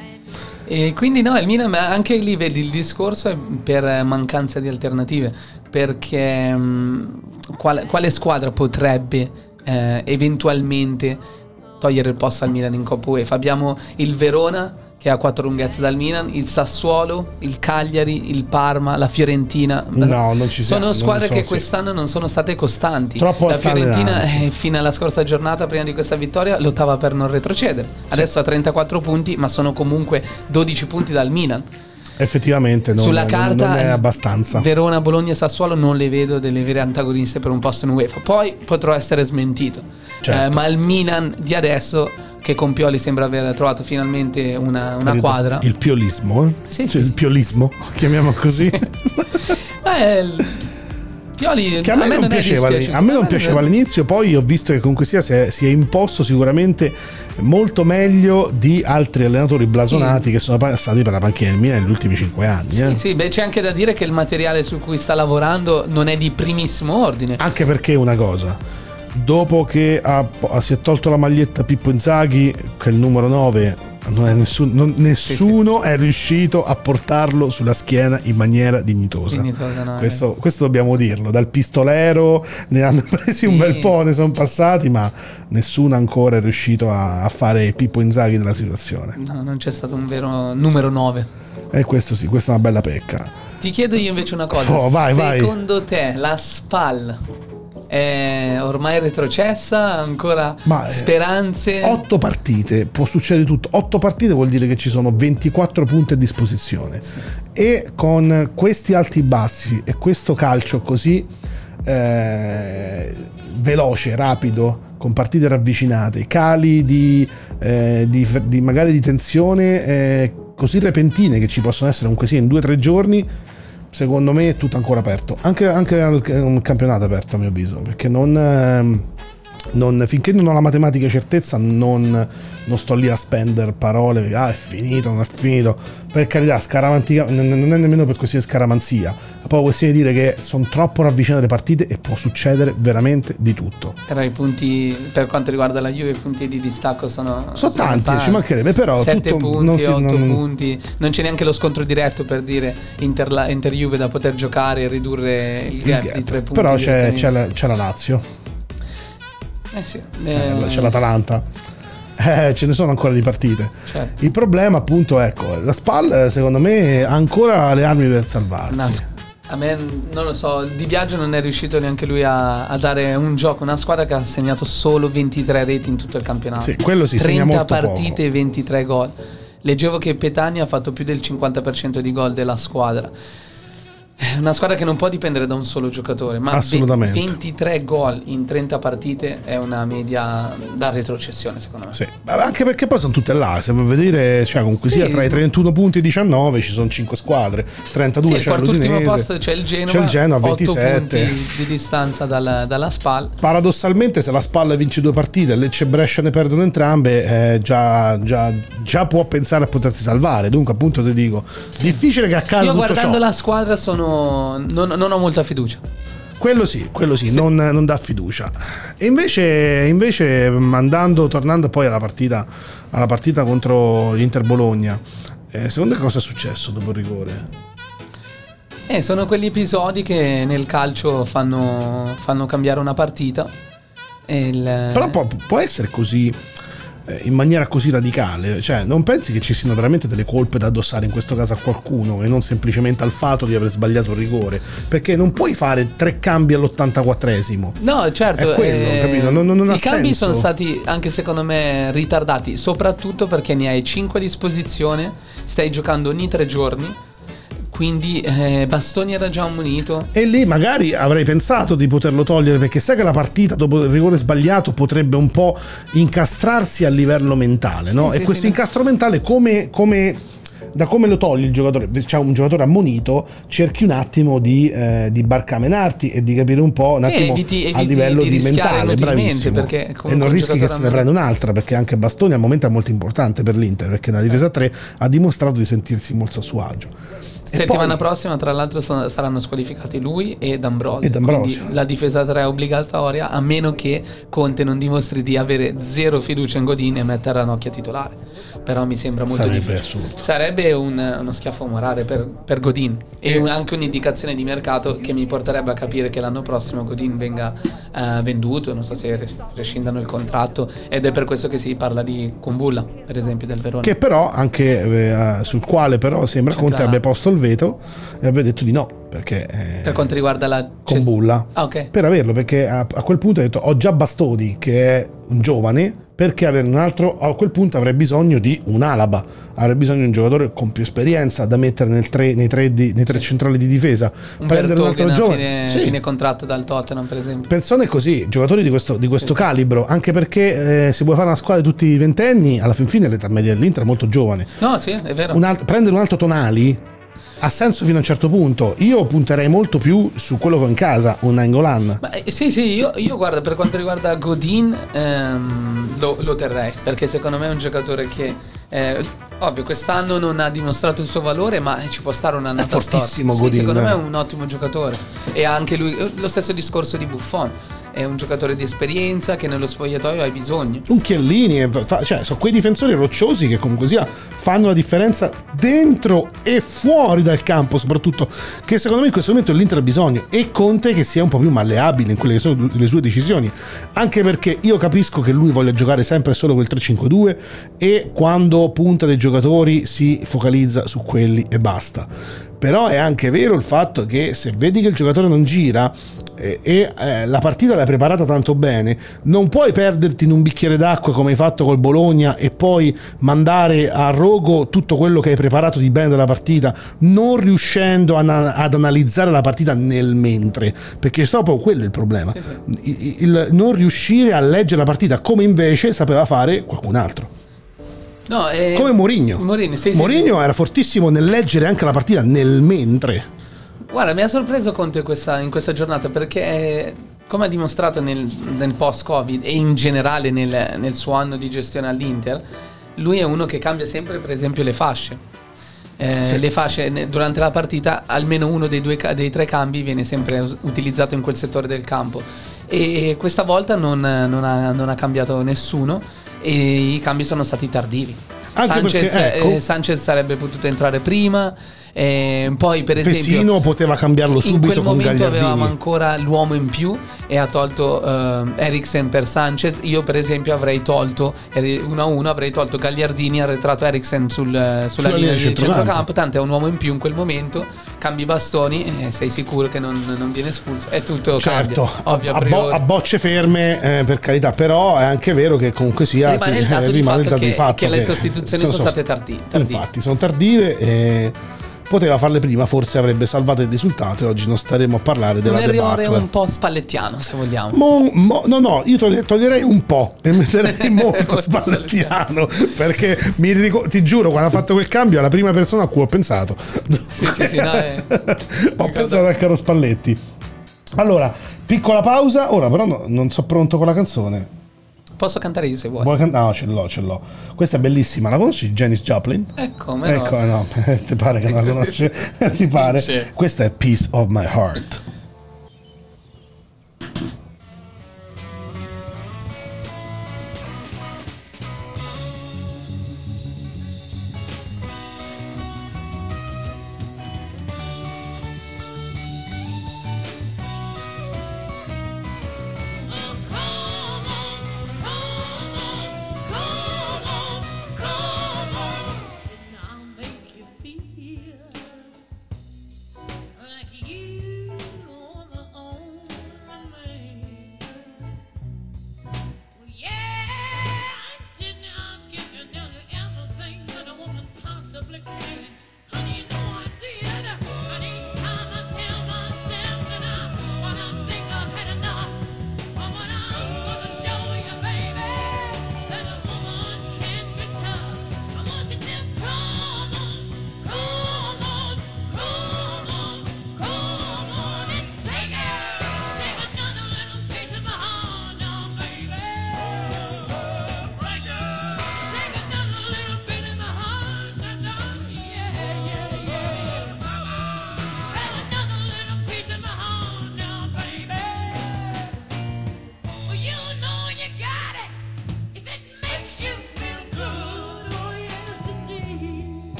E quindi no, il Milan ma anche lì vedi il discorso è per mancanza di alternative, perché mh, quale, quale squadra potrebbe eh, eventualmente togliere il posto al Milan in Coppa UEFA? Abbiamo il Verona che ha quattro lunghezze dal Milan, il Sassuolo, il Cagliari, il Parma, la Fiorentina. No, non ci siamo, Sono squadre so che quest'anno non sono state costanti. Troppo la Fiorentina eh, fino alla scorsa giornata, prima di questa vittoria, lottava per non retrocedere. Adesso ha 34 punti, ma sono comunque 12 punti dal Milan. Effettivamente non, Sulla carta non è abbastanza. Verona, Bologna e Sassuolo non le vedo delle vere antagoniste per un posto in UEFA. Poi potrò essere smentito. Certo. Eh, ma il Milan di adesso, che con Pioli sembra aver trovato finalmente una, una quadra. Il piolismo, eh? Sì, Cioè, sì. il piolismo, chiamiamo così. <laughs> Eh, il- Pioli che a me, non è piaceva, a me non A piaceva all'inizio, poi ho visto che comunque sia si è, si è imposto sicuramente molto meglio di altri allenatori blasonati che sono passati per la panchina del Milan negli ultimi cinque anni. Sì, eh. sì, beh, c'è anche da dire che il materiale su cui sta lavorando non è di primissimo ordine. Anche perché una cosa, dopo che ha- si è tolto la maglietta Pippo Inzaghi, che è il numero 9, non è nessun- non- nessuno è riuscito a portarlo sulla schiena in maniera dignitosa. Dignitosa, no, questo, questo dobbiamo dirlo. Dal pistolero ne hanno presi un Sì. bel po', ne sono passati, ma nessuno ancora è riuscito a, a fare Pippo Inzaghi della situazione. No, non c'è stato un vero numero 9. E questo sì, questa è una bella pecca. Ti chiedo io invece una cosa. Oh, vai, vai. Secondo te la SPAL è ormai retrocessa? Ancora Ma, eh, speranze? Otto partite, può succedere tutto. Otto partite vuol dire che ci sono 24 punti a disposizione. E con questi alti bassi e questo calcio così eh, veloce, rapido, con partite ravvicinate, cali di, eh, di- di- magari di tensione eh, così repentine che ci possono essere comunque sia in due o tre giorni. Secondo me è tutto ancora aperto, anche, anche un campionato aperto a mio avviso, perché non, ehm, non- finché non ho la matematica certezza non, non sto lì a spendere parole, ah è finito, non è finito, per carità, scaramantica, non è nemmeno per questione di scaramanzia, è proprio questione di dire che sono troppo ravvicinate le partite e può succedere veramente di tutto. Però i punti, per quanto riguarda la Juve, i punti di distacco sono, Sono tanti, ci mancherebbe, però 7 tutto punti, non si- 8 non- punti. Non c'è neanche lo scontro diretto per dire Inter, la- Inter Juve da poter giocare e ridurre il il gap, gap. di 3 punti. Però c'è, c'è la, c'è la Lazio, Eh sì, eh, eh, c'è l'Atalanta. Eh, ce ne sono ancora di partite. certo. Il problema, appunto, ecco, la SPAL, eh, secondo me, ha ancora le armi per salvarsi. Una- a me non lo so, Di Biagio non è riuscito neanche lui a, a dare un gioco, una squadra che ha segnato solo 23 reti in tutto il campionato. Sì, quello si segna 30 molto partite poco. e 23 gol. Leggevo che Petani ha fatto più del 50% di gol della squadra. È una squadra che non può dipendere da un solo giocatore, ma ve- Assolutamente. 23 gol in 30 partite è una media da retrocessione, secondo me. Sì, anche perché poi sono tutte là, se vuoi vedere, cioè comunque Sì. sia tra i 31 punti e i 19 ci sono 5 squadre, 32 Sì, c'è l'Udinese. posto c'è il Genova, c'è il Genoa a 8 27. punti di distanza dal- dalla SPAL. Paradossalmente se la Spalla vince due partite Lecce e Brescia ne perdono entrambe, eh, già, già- già può pensare a potersi salvare. Dunque appunto ti dico, difficile che accada Io guardando la squadra sono, non, non ho molta fiducia. Quello sì, quello sì, Non, non dà fiducia. E invece, invece andando, tornando poi alla partita, alla partita contro l'Inter Bologna, eh, secondo te cosa è successo dopo il rigore? Eh, sono quegli episodi che nel calcio fanno, fanno cambiare una partita. Il- Però può, può essere così in maniera così radicale. Cioè, non pensi che ci siano veramente delle colpe da addossare in questo caso a qualcuno e non semplicemente al fatto di aver sbagliato il rigore? Perché non puoi fare tre cambi all'84esimo. No, certo. È quello, capito? Non- non- non I cambi senso. sono stati anche secondo me ritardati, soprattutto perché ne hai 5 a disposizione, stai giocando ogni tre giorni, quindi eh, Bastoni era già ammonito. E lì magari avrei pensato di poterlo togliere perché sai che la partita dopo il rigore sbagliato potrebbe un po' incastrarsi a livello mentale, no? Sì, e sì, questo sì. incastro mentale come, come- da come lo togli il giocatore? C'è un giocatore ammonito, cerchi un attimo di, eh, di barcamenarti e di capire un po' un attimo eviti- a eviti livello di di, mentale, bravissimo. E non rischi che se ne prenda un'altra perché anche Bastoni al momento è molto importante per l'Inter perché nella difesa 3 ha dimostrato di sentirsi molto a suo agio. Settimana poi- prossima, tra l'altro, sono- saranno squalificati lui e D'Ambrosio. E D'Ambrosio. La difesa 3 è obbligatoria, a meno che Conte non dimostri di avere zero fiducia in Godin e mettere Ranocchia titolare. Però mi sembra molto Sarebbe difficile. assurdo. Sarebbe un- uno schiaffo morale per, per Godin e un- anche un'indicazione di mercato che mi porterebbe a capire che l'anno prossimo Godin venga eh, venduto. Non so se res- rescindano il contratto. Ed è per questo che si parla di Kumbulla, per esempio, del Verona. che però anche eh, sul quale però sembra Conte Centrale. abbia posto il veto e abbia detto di no perché eh, per quanto riguarda la con gest- Bulla Ah, ok. per averlo perché a, a quel punto ha detto ho già Bastoni che è un giovane perché avere un altro a quel punto avrei bisogno di un Alaba avrei bisogno di un giocatore con più esperienza da mettere tre- nei, tre di- nei tre centrali di difesa Un prendere un altro giovane fine, Sì. fine contratto dal Tottenham, per esempio. persone così, giocatori di questo, di questo calibro, anche perché eh, se vuoi fare una squadra di tutti i ventenni, alla fin fine l'età media dell'Inter è molto giovane. No, sì, è vero. Un alt- prendere un alto tonali ha senso fino a un certo punto. Io punterei molto più su quello che ho in casa, un Angolan. Ma, eh, sì, sì, io, io guarda, per quanto riguarda Godin, ehm, lo, lo terrei, perché secondo me è un giocatore che, eh, ovvio, quest'anno non ha dimostrato il suo valore, ma ci può stare un'annata È fortissimo storta. Sì, Godin, secondo me è un ottimo giocatore. E anche lui, eh, lo stesso discorso di Buffon, è un giocatore di esperienza che nello spogliatoio hai bisogno. Un Chiellini, cioè sono quei difensori rocciosi che comunque sia fanno la differenza dentro e fuori dal campo, soprattutto che secondo me in questo momento l'Inter ha bisogno e Conte che sia un po' più malleabile in quelle che sono le sue decisioni, anche perché io capisco che lui voglia giocare sempre solo quel 3-5-2 e quando punta dei giocatori si focalizza su quelli e basta. Però è anche vero il fatto che se vedi che il giocatore non gira eh, e eh, la partita l'hai preparata tanto bene, non puoi perderti in un bicchiere d'acqua come hai fatto col Bologna e poi mandare a rogo tutto quello che hai preparato di bene della partita, non riuscendo a- ad analizzare la partita nel mentre, perché proprio quello è il problema. Sì, sì. Il, il non riuscire a leggere la partita come invece sapeva fare qualcun altro. No, eh, Come Mourinho. Mourinho, sì, sì, Mourinho era fortissimo nel leggere anche la partita nel mentre. Guarda, mi ha sorpreso Conte questa- in questa giornata perché, eh, come ha dimostrato nel, nel post-Covid e in generale nel, nel suo anno di gestione all'Inter, lui è uno che cambia sempre, per esempio, le fasce. Eh, Le fasce durante la partita, almeno uno dei, due, dei tre cambi viene sempre utilizzato in quel settore del campo. E questa volta non, non ha, non ha cambiato nessuno e i cambi sono stati tardivi. Anche Sanchez, perché, ecco. eh, Sanchez sarebbe potuto entrare prima. Eh, poi, per esempio, Pesino poteva cambiarlo in subito quel con momento avevamo ancora l'uomo in più e ha tolto ehm, Eriksen per Sanchez. Io, per esempio, avrei tolto 1-1, avrei tolto Gagliardini, arretrato Eriksen sul- sulla, linea di centrocampo. centrocampo. Tanto è un uomo in più in quel momento. Cambi i bastoni e sei sicuro che non, non viene espulso. È tutto Certo, cambia, ovvio a bo- a bocce ferme, eh, per carità, però è anche vero che comunque sia. Rimane il dato eh, di rimane fatto il dato di che- fatto che le sostituzioni sono state tardi- tardive. Infatti, sono tardive e poteva farle prima, forse avrebbe salvato il risultato e oggi non staremo a parlare un della errore debacle. un po' spallettiano, se vogliamo. Mo- mo- no, no, io togli- toglierei un po' e metterei <laughs> molto spallettiano perché mi ricor- ti giuro, quando ha fatto quel cambio, alla prima persona a cui ho pensato. Sì, sì, sì, no, è- <laughs> ho pensato al caro Spalletti. Allora, piccola pausa. Ora, però, no- non sono pronto con la canzone. Posso cantare io se vuoi. Vuoi can- No, ce l'ho, ce l'ho. Questa è bellissima. La conosci, Janis Joplin? Ecco, me no. Ecco, no, <laughs> ti pare che non la conosci? <laughs> ti pare? Questa è Piece of My Heart.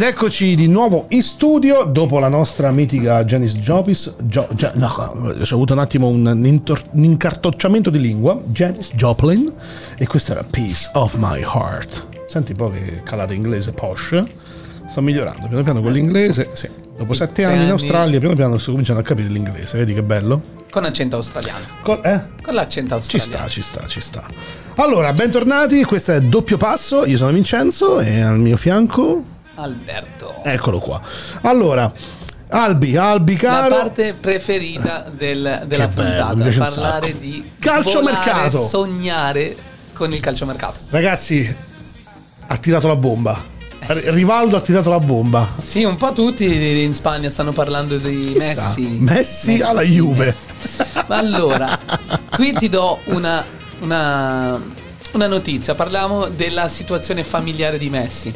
Ed eccoci di nuovo in studio dopo la nostra mitica Janis Joplin. Gio, Gia- no, c'è avuto un attimo un, intor- un incartocciamento di lingua. Janis Joplin. E questo era Peace of My Heart. Senti un po' che calata inglese posh. Sto migliorando piano piano con l'inglese. Sì. Dopo sette anni in. Australia, piano piano sto cominciando a capire l'inglese. Vedi che bello? Con accento australiano. Col- eh? Con l'accento Ci australiano. sta, ci sta, ci sta. Allora, bentornati. Questo è Doppio Passo. Io sono Vincenzo e al mio fianco Alberto. Eccolo qua. Allora, Albi, Albi La caro. parte preferita del- della Che bello, puntata, un parlare di Calciomercato. volare, sognare con il calciomercato. Ragazzi, ha tirato la bomba. R- Rivaldo ha tirato la bomba. Sì, un po' tutti in Spagna stanno parlando di Chissà, Messi. Messi alla Juve. Messi. Ma allora, qui ti do una, una, una notizia. Parliamo della situazione familiare di Messi.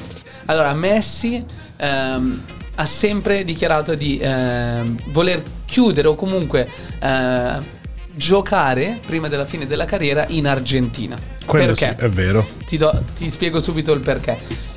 Allora, Messi ehm, ha sempre dichiarato di ehm, voler chiudere o comunque eh, giocare prima della fine della carriera in Argentina. Quello Perché? sì, è vero. Ti, do- ti spiego subito il perché.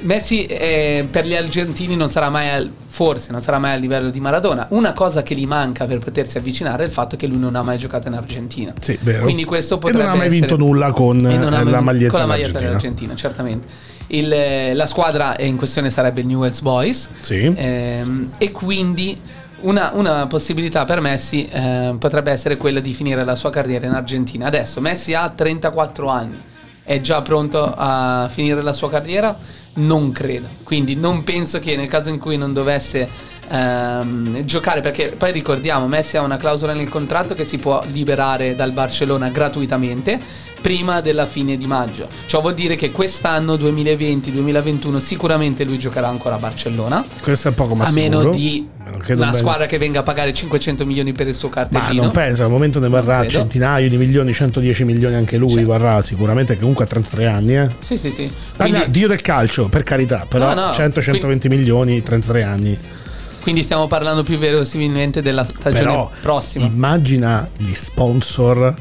Messi eh, per gli argentini non sarà mai al, forse non sarà mai a livello di Maradona. Una cosa che gli manca per potersi avvicinare è il fatto che lui non ha mai giocato in Argentina. Sì, vero. Quindi questo E potrebbe non ha mai essere- vinto nulla con, E non ha eh, mai la vinto- maglietta con la maglietta dell'Argentina, certamente. Il, eh, la squadra in questione sarebbe il Newell's Boys. Sì. Ehm, e quindi una, una possibilità per Messi eh, potrebbe essere quella di finire la sua carriera in Argentina. Adesso Messi ha 34 anni, è già pronto a finire la sua carriera? Non credo. Quindi non penso che nel caso in cui non dovesse ehm, giocare, perché poi ricordiamo, Messi ha una clausola nel contratto che si può liberare dal Barcellona gratuitamente prima della fine di maggio. Ciò vuol dire che quest'anno 2020-2021 sicuramente lui giocherà ancora a Barcellona Questo è poco ma a sicuro. meno di A una squadra che venga a pagare 500 milioni per il suo Ma cartellino. non penso, al momento ne varrà centinaio di milioni, 110 milioni anche lui, Cioè. varrà sicuramente che comunque ha 33 anni, eh. Sì, sì, sì. Quindi, Dio del calcio, per carità, però No, no, 100-120 milioni, 33 anni. quindi stiamo parlando più verosimilmente della stagione Però prossima. immagina gli sponsor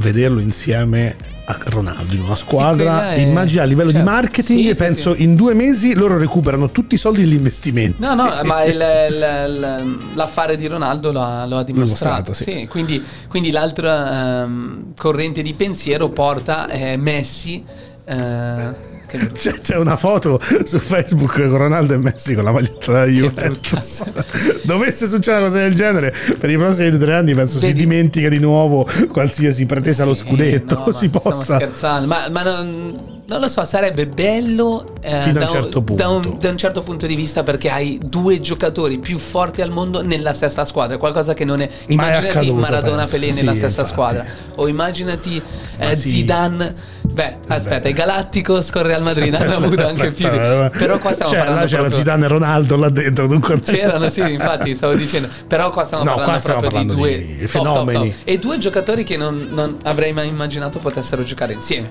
vederlo insieme a Ronaldo in una squadra. è- Immagina a livello di certo. marketing, Sì, penso sì. in due mesi loro recuperano tutti i soldi dell'investimento. No, no, <laughs> ma il- il- l'affare di Ronaldo lo ha, lo ha dimostrato. dimostrato, sì. sì. quindi, quindi l'altra ehm, corrente di pensiero porta eh, Messi. eh, C'è, c'è una foto su Facebook con Ronaldo e Messi con la maglietta della Juventus. <laughs> Dovesse succedere una cosa del genere, per i prossimi tre anni penso si Vedi- dimentica di nuovo qualsiasi pretesa allo Sì, scudetto. no, <laughs> si stiamo possa. scherzando, ma, ma non, non lo so, sarebbe bello eh, Sì, da un certo punto. da un- da un certo punto di vista perché hai due giocatori più forti al mondo nella stessa squadra, qualcosa che non è... Immaginati accaduto, Maradona penso. Pelé Sì, nella stessa infatti. squadra o immaginati Ma eh, sì. Zidane... Beh, aspetta, i Galacticos con Real Madrid <laughs> hanno avuto anche più di... Però qua stiamo Cioè, parlando c'era proprio... Zidane e Ronaldo là dentro. Dunque... C'erano, sì, infatti, stavo dicendo. Però qua stiamo No, parlando qua stiamo proprio parlando di di due top, top, fenomeni. top. E due giocatori che non, non avrei mai immaginato potessero giocare insieme.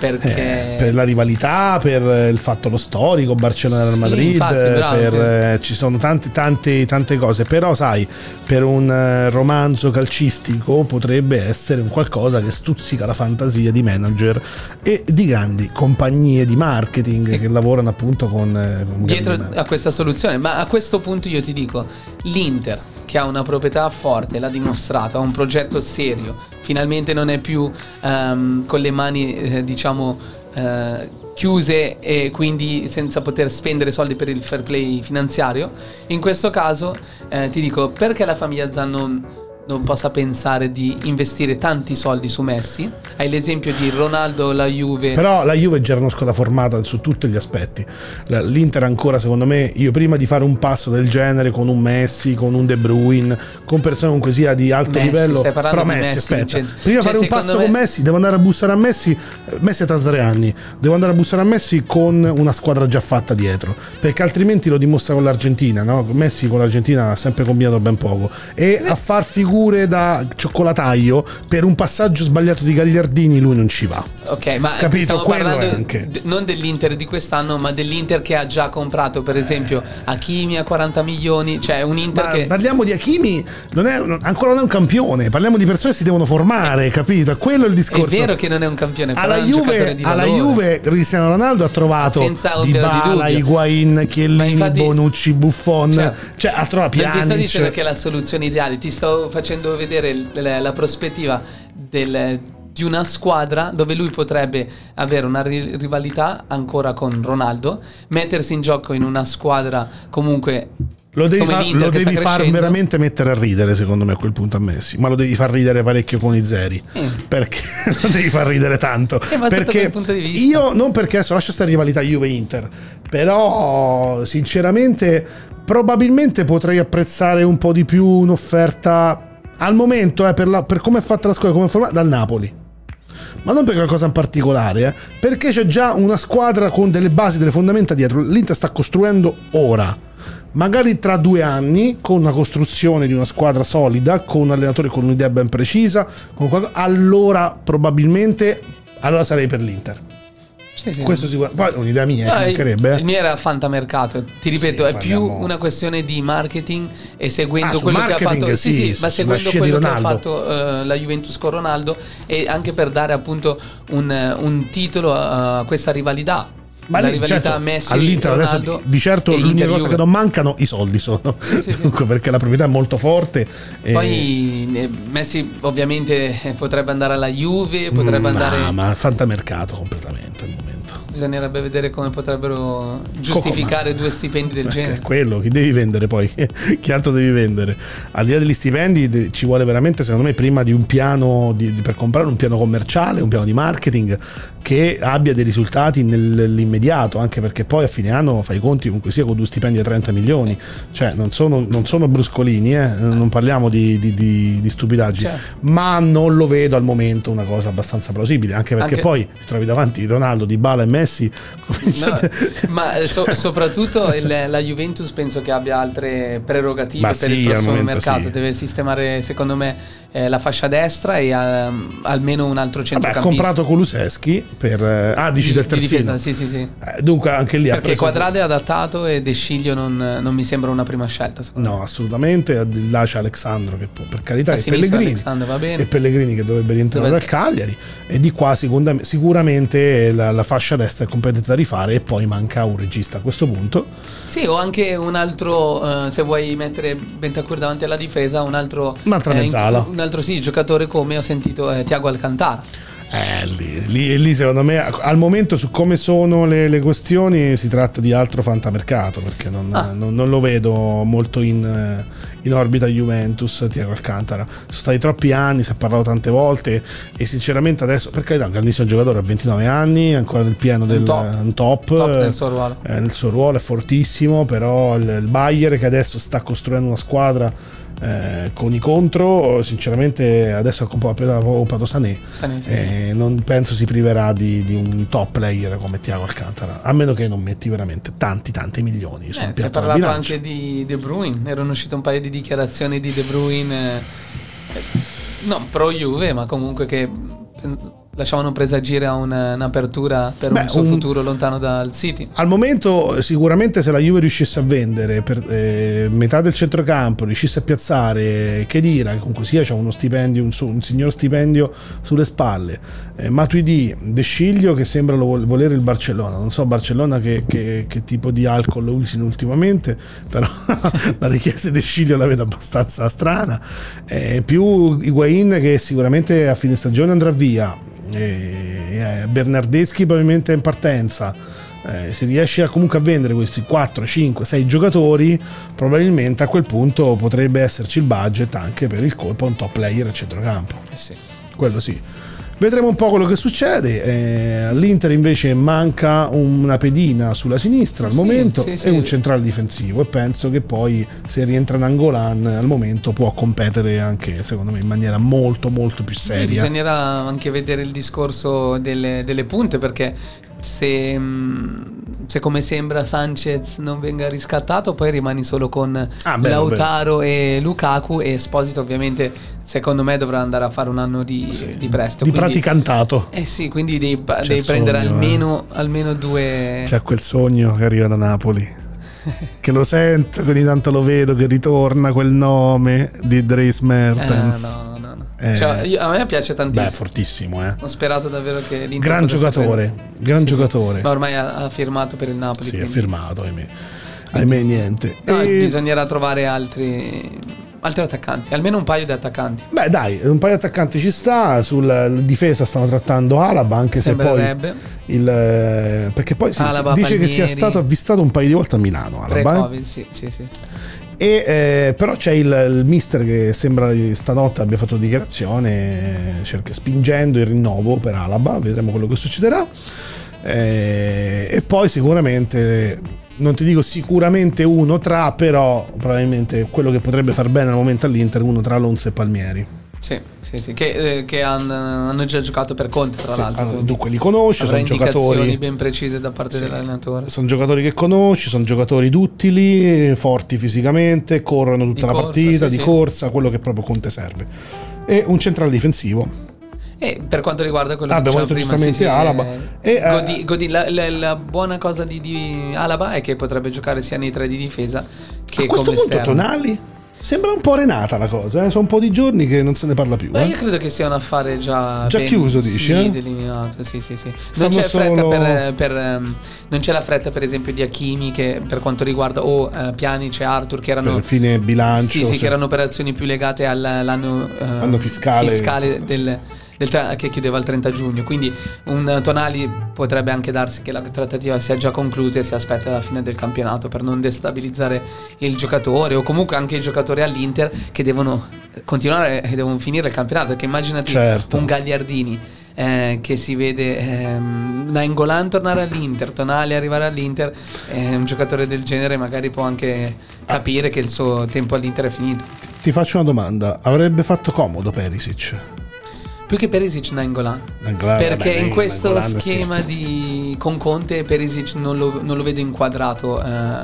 Perché. Eh, per la rivalità, per il fatto lo storico, Barcellona Real Sì, Madrid, infatti, eh, bravo, per, eh, ci sono tante, tante, tante cose. Però, sai, per un eh, romanzo calcistico potrebbe essere un qualcosa che stuzzica la fantasia di manager e di grandi compagnie di marketing che lavorano appunto con, eh, con dietro a questa soluzione. Ma a questo punto io ti dico: l'Inter, che ha una proprietà forte, l'ha dimostrato, ha un progetto serio, finalmente non è più ehm, con le mani, eh, diciamo. eh, chiuse e quindi senza poter spendere soldi per il fair play finanziario in questo caso eh, ti dico perché la famiglia Zan non, non possa pensare di investire tanti soldi su Messi hai l'esempio di Ronaldo la Juve Però la Juve già era una squadra formata su tutti gli aspetti. L'Inter ancora, secondo me, io prima di fare un passo del genere con un Messi, con un De Bruyne, con persone comunque sia di alto Messi, livello. Però Messi, Messi, aspetta. Vincenzo. Prima di Cioè, fare un passo me- con Messi, devo andare a bussare a Messi. eh, Messi ha 33 anni, devo andare a bussare a Messi con una squadra già fatta dietro. Perché altrimenti lo dimostra con l'Argentina, no? Messi con l'Argentina ha sempre combinato ben poco. E a far figura figure da cioccolataio per un passaggio sbagliato di Gagliardini lui non ci va. Ok, ma Capito, quello è anche. d- non dell'Inter di quest'anno, ma dell'Inter che ha già comprato, per esempio, Hakimi a 40 milioni, cioè un Inter Ma che parliamo di Hakimi, non è, ancora non è un campione, parliamo di persone che si devono formare, capito? Quello è il è discorso. vero che non è un campione, però alla è giocatore Juve, di alla. Juve Cristiano Ronaldo ha trovato Senza di Dybala, dubbio. Higuain, Chiellini, infatti- Bonucci, Buffon, Certo. cioè ha trovato Non ti sto Pjanic. dicendo che è la soluzione ideale, ti sto facendo vedere l- la, la prospettiva del- di una squadra dove lui potrebbe avere una ri- rivalità ancora con Ronaldo, mettersi in gioco in una squadra comunque Lo devi, far, lo devi far veramente mettere a ridere, secondo me, a quel punto a Messi. Ma lo devi far ridere parecchio con i zeri. Eh. Perché <laughs> lo devi far ridere tanto. Eh, perché io, non perché adesso lascia stare rivalità Juve-Inter, però sinceramente, probabilmente potrei apprezzare un po' di più un'offerta al momento, eh, per, la- per come è fatta la squadra, come è formata, dal Napoli. Ma non per qualcosa in particolare, eh, perché c'è già una squadra con delle basi, delle fondamenta dietro. L'Inter sta costruendo ora. Magari tra due anni, con una costruzione di una squadra solida, con un allenatore con un'idea ben precisa, qualcosa- allora probabilmente allora sarei per l'Inter. Sì, sì. Questo sicuramente. Poi è un'idea mia, No, ci mancherebbe. il eh. mio era fantamercato, ti ripeto, Sì, è più parliamo- una questione di marketing e seguendo Ah, quello che ha fatto, sì, sì, ma seguendo quello che ha fatto eh, la Juventus con Ronaldo e anche per dare appunto un, eh, un titolo a, questa rivalità. Ma la lì, rivalità certo, Messi all'Inter adesso di certo e l'unica cosa che non mancano i soldi sono. Sì, sì, sì. Dunque, perché la proprietà è molto forte. e- Poi eh, Messi ovviamente eh, potrebbe andare alla Juve, potrebbe Mm, andare Ma, ma fantamercato completamente al momento. Bisognerebbe vedere come potrebbero giustificare due stipendi del genere. è quello, chi devi vendere poi? <laughs> chi altro devi vendere? Al di là degli stipendi ci vuole veramente, secondo me, prima di un piano di- per comprare un piano commerciale, un piano di marketing che abbia dei risultati nell'immediato, anche perché poi a fine anno fai i conti comunque sia con due stipendi da 30 milioni, cioè non sono, non sono bruscolini, eh? non parliamo di, di- di- di stupidaggini, Certo. ma non lo vedo al momento una cosa abbastanza plausibile, anche perché Anche- poi ti trovi davanti Ronaldo, Di Bala e Messi. <laughs> No, cominciate- ma eh, so- soprattutto il- la Juventus penso che abbia altre prerogative Ma per sì, il prossimo momento mercato. sì. Deve sistemare, secondo me, eh, la fascia destra e ehm, almeno un altro Vabbè, ha centrocampista. comprato Kuluseschi per... eh, ah, dici di, del di terzino. difesa, sì, sì, sì. Eh, dunque anche lì Perché Quadrado è adattato e De Sciglio non, non mi sembra una prima scelta. No, assolutamente. Al di Là c'è Alexandro che può, per carità, e Pellegrini. E Pellegrini che dovrebbe rientrare Dove- dal Cagliari. E di qua sicuramente la, la fascia destra è competenza da rifare e poi manca un regista a questo punto. Sì, o anche un altro, eh, se vuoi mettere Bentancur davanti alla difesa, un altro, Un'altra eh, mezzala. un altro sì, giocatore come ho sentito eh, Tiago Alcantara. Eh, lì, lì- lì secondo me al momento su come sono le, le questioni si tratta di altro fantamercato perché non, Ah. non- non lo vedo molto in, eh, in orbita Juventus Tiago Alcantara sono stati troppi anni si è parlato tante volte e sinceramente adesso per carità è un grandissimo giocatore a 29 anni ancora nel pieno del top. un top, Top nel suo ruolo. eh, nel suo ruolo è fortissimo però il, il Bayer che adesso sta costruendo una squadra eh, con i contro sinceramente adesso appena comprato Sané Sané, sì. eh, non penso si priverà di, di un top player come Tiago Alcantara a meno che non metti veramente tanti tanti milioni Eh, si è parlato bilancio. anche di De Bruyne, erano uscite un paio di dichiarazioni di De Bruyne, eh, non pro Juve, ma comunque che lasciavano presagire a una- un'apertura per Beh, un suo un- futuro lontano dal City. Al momento sicuramente se la Juve riuscisse a vendere per eh, metà del centrocampo, riuscisse a piazzare Chedira, che comunque sia c'ha uno stipendio, un, un signor stipendio sulle spalle, eh, Matuidi, De Sciglio che sembra lo vol- volere il Barcellona, non so Barcellona che, che- che tipo di alcol usino ultimamente, <laughs> però <laughs> la richiesta di Sciglio la vedo abbastanza strana, eh, più Higuain che sicuramente a fine stagione andrà via, e, eh, Bernardeschi probabilmente è in partenza. Eh, se riesci a comunque a vendere questi 4, 5, 6 giocatori, probabilmente a quel punto potrebbe esserci il budget anche per il colpo a un top player a centrocampo. Eh sì. Quello sì. Vedremo un po' quello che succede. Eh, All'Inter invece manca una pedina sulla sinistra al Sì, momento sì, sì. e un centrale difensivo e penso che poi se rientra in Angolan al momento può competere anche secondo me in maniera molto molto più seria. bisognerà anche vedere il discorso delle, delle punte perché se, mm, se come sembra Sanchez non venga riscattato, poi rimani solo con Ah, bello, Lautaro e Lukaku e Esposito ovviamente secondo me dovrà andare a fare un anno di, di prestito. Di quindi- praticantato. Eh sì, quindi devi, devi prendere sogno, almeno, almeno due... C'è quel sogno che arriva da Napoli. <laughs> che lo sento, ogni tanto lo vedo che ritorna quel nome di Dries Eh, Mertens. no, no. Eh. Cioè, io- a me piace tantissimo. Beh, fortissimo, eh. Ho sperato davvero che l'Inter Gran giocatore, gran giocatore. Ma ormai ha, ha firmato per il Napoli. Sì, quindi- firmato, ahimè. Ahimè, niente. No, E- bisognerà trovare altri, altri attaccanti, almeno un paio di attaccanti. Beh, dai, un paio di attaccanti ci sta. Sulla difesa stanno trattando Alaba, anche se poi. Il, eh, perché poi si, Alaba, dice che sia Palmieri. stato avvistato un paio di volte a Milano. Alaba, eh. Pre-Covid, sì, sì, sì. E, eh, però c'è il, il mister che sembra stanotte abbia fatto dichiarazione, cerca, spingendo il rinnovo per Alaba, vedremo quello che succederà. Eh, e poi sicuramente, non ti dico sicuramente uno tra, però probabilmente quello che potrebbe far bene al momento all'Inter, uno tra Alonso e Palmieri. Sì, sì, sì, che, eh, che han- hanno già giocato per Conte, tra Sì, l'altro. quindi dunque li conosci, sono indicazioni giocatori, ben precise da parte Sì. dell'allenatore. sono giocatori che conosci, sono giocatori duttili, forti fisicamente, corrono tutta Di la corsa, partita, sì, di corsa, quello che proprio Conte serve. E un centrale difensivo. E per quanto riguarda quello Ah, che abbiamo detto prima, giustamente Alaba. eh, E, eh, Godi- Godi- la, la- la buona cosa di, di Alaba è che potrebbe giocare sia nei tre di difesa che A questo come punto esterno. Tonali sembra un po' renata la cosa, eh? sono un po' di giorni che non se ne parla più. Beh, eh. io credo che sia un affare già, Già ben- chiuso, dici, Sì, eh? delineato, sì, sì, sì. Non c'è fretta solo- per, per, ehm, non c'è la fretta, per esempio, di Hakimi che per quanto riguarda o eh, Pjanic e Arthur che erano per fine bilancio. sì, sì, sì. che erano operazioni più legate all'anno eh, Anno fiscale. del, del che chiudeva il 30 giugno. Quindi un Tonali potrebbe anche darsi che la trattativa sia già conclusa e si aspetta la fine del campionato per non destabilizzare il giocatore o comunque anche i giocatori all'Inter che devono continuare e devono finire il campionato. Perché immaginati Certo. un Gagliardini. eh, che si vede ehm, Nainggolan tornare all'Inter, Tonali arrivare all'Inter, eh, un giocatore del genere magari può anche capire che il suo tempo all'Inter è finito. Ti faccio una domanda, avrebbe fatto comodo Perisic? Più che Perisic Nainggolan. Nainggolan, Perché vabbè, in questo Nainggolan, sì. schema di, con Conte Perisic non lo, non lo vedo inquadrato eh,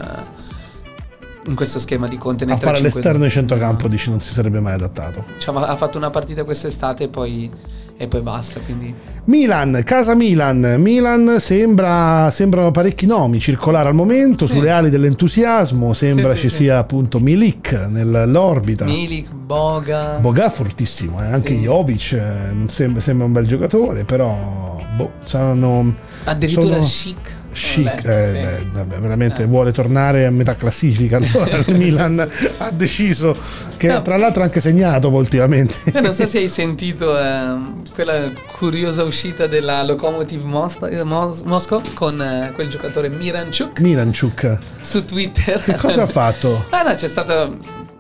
in questo schema di Conte nel A fare 3-5-2. all'esterno di centrocampo dici non si sarebbe mai adattato. Cioè, ha fatto una partita quest'estate e poi, e poi basta. Quindi Milan, casa Milan. Milan sembra, sembrano parecchi nomi circolare al momento, Sì. sulle ali dell'entusiasmo. Sembra Sì, ci sì, sia appunto Milik nell'orbita. Milik, Boga. Boga fortissimo, eh, anche. Jovic eh, sembra, sembra un bel giocatore, però boh, saranno addirittura sono- chic. Chic, letto, eh, sì. beh, veramente Eh. vuole tornare a metà classifica. <laughs> Allora il Milan ha deciso che No. tra l'altro ha anche segnato ultimamente. Non so se hai <laughs> sentito ehm, quella curiosa uscita della Lokomotiv Mos- eh, Mos- Moscow con eh, quel giocatore Miranchuk Miranchuk, su Twitter. che cosa ha fatto? <laughs> Ah no, c'è stata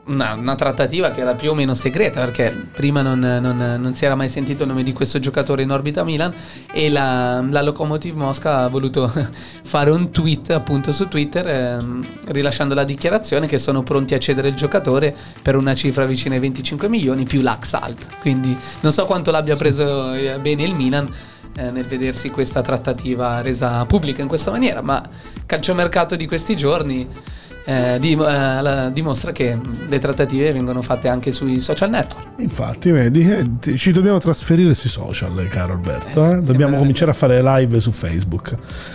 una, una trattativa che era più o meno segreta perché prima non, non- non si era mai sentito il nome di questo giocatore in orbita Milan e la, la Lokomotiv Mosca ha voluto <laughs> fare un tweet appunto su Twitter ehm, rilasciando la dichiarazione che sono pronti a cedere il giocatore per una cifra vicina ai 25 milioni più l'Axalt. Quindi non so quanto l'abbia preso eh, bene il Milan eh, nel vedersi questa trattativa resa pubblica in questa maniera, ma calciomercato di questi giorni eh, dim- eh, dimostra che le trattative vengono fatte anche sui social network. Infatti, vedi, eh, ci dobbiamo trasferire sui social, caro Alberto. Eh, eh? Dobbiamo cominciare a fare live su Facebook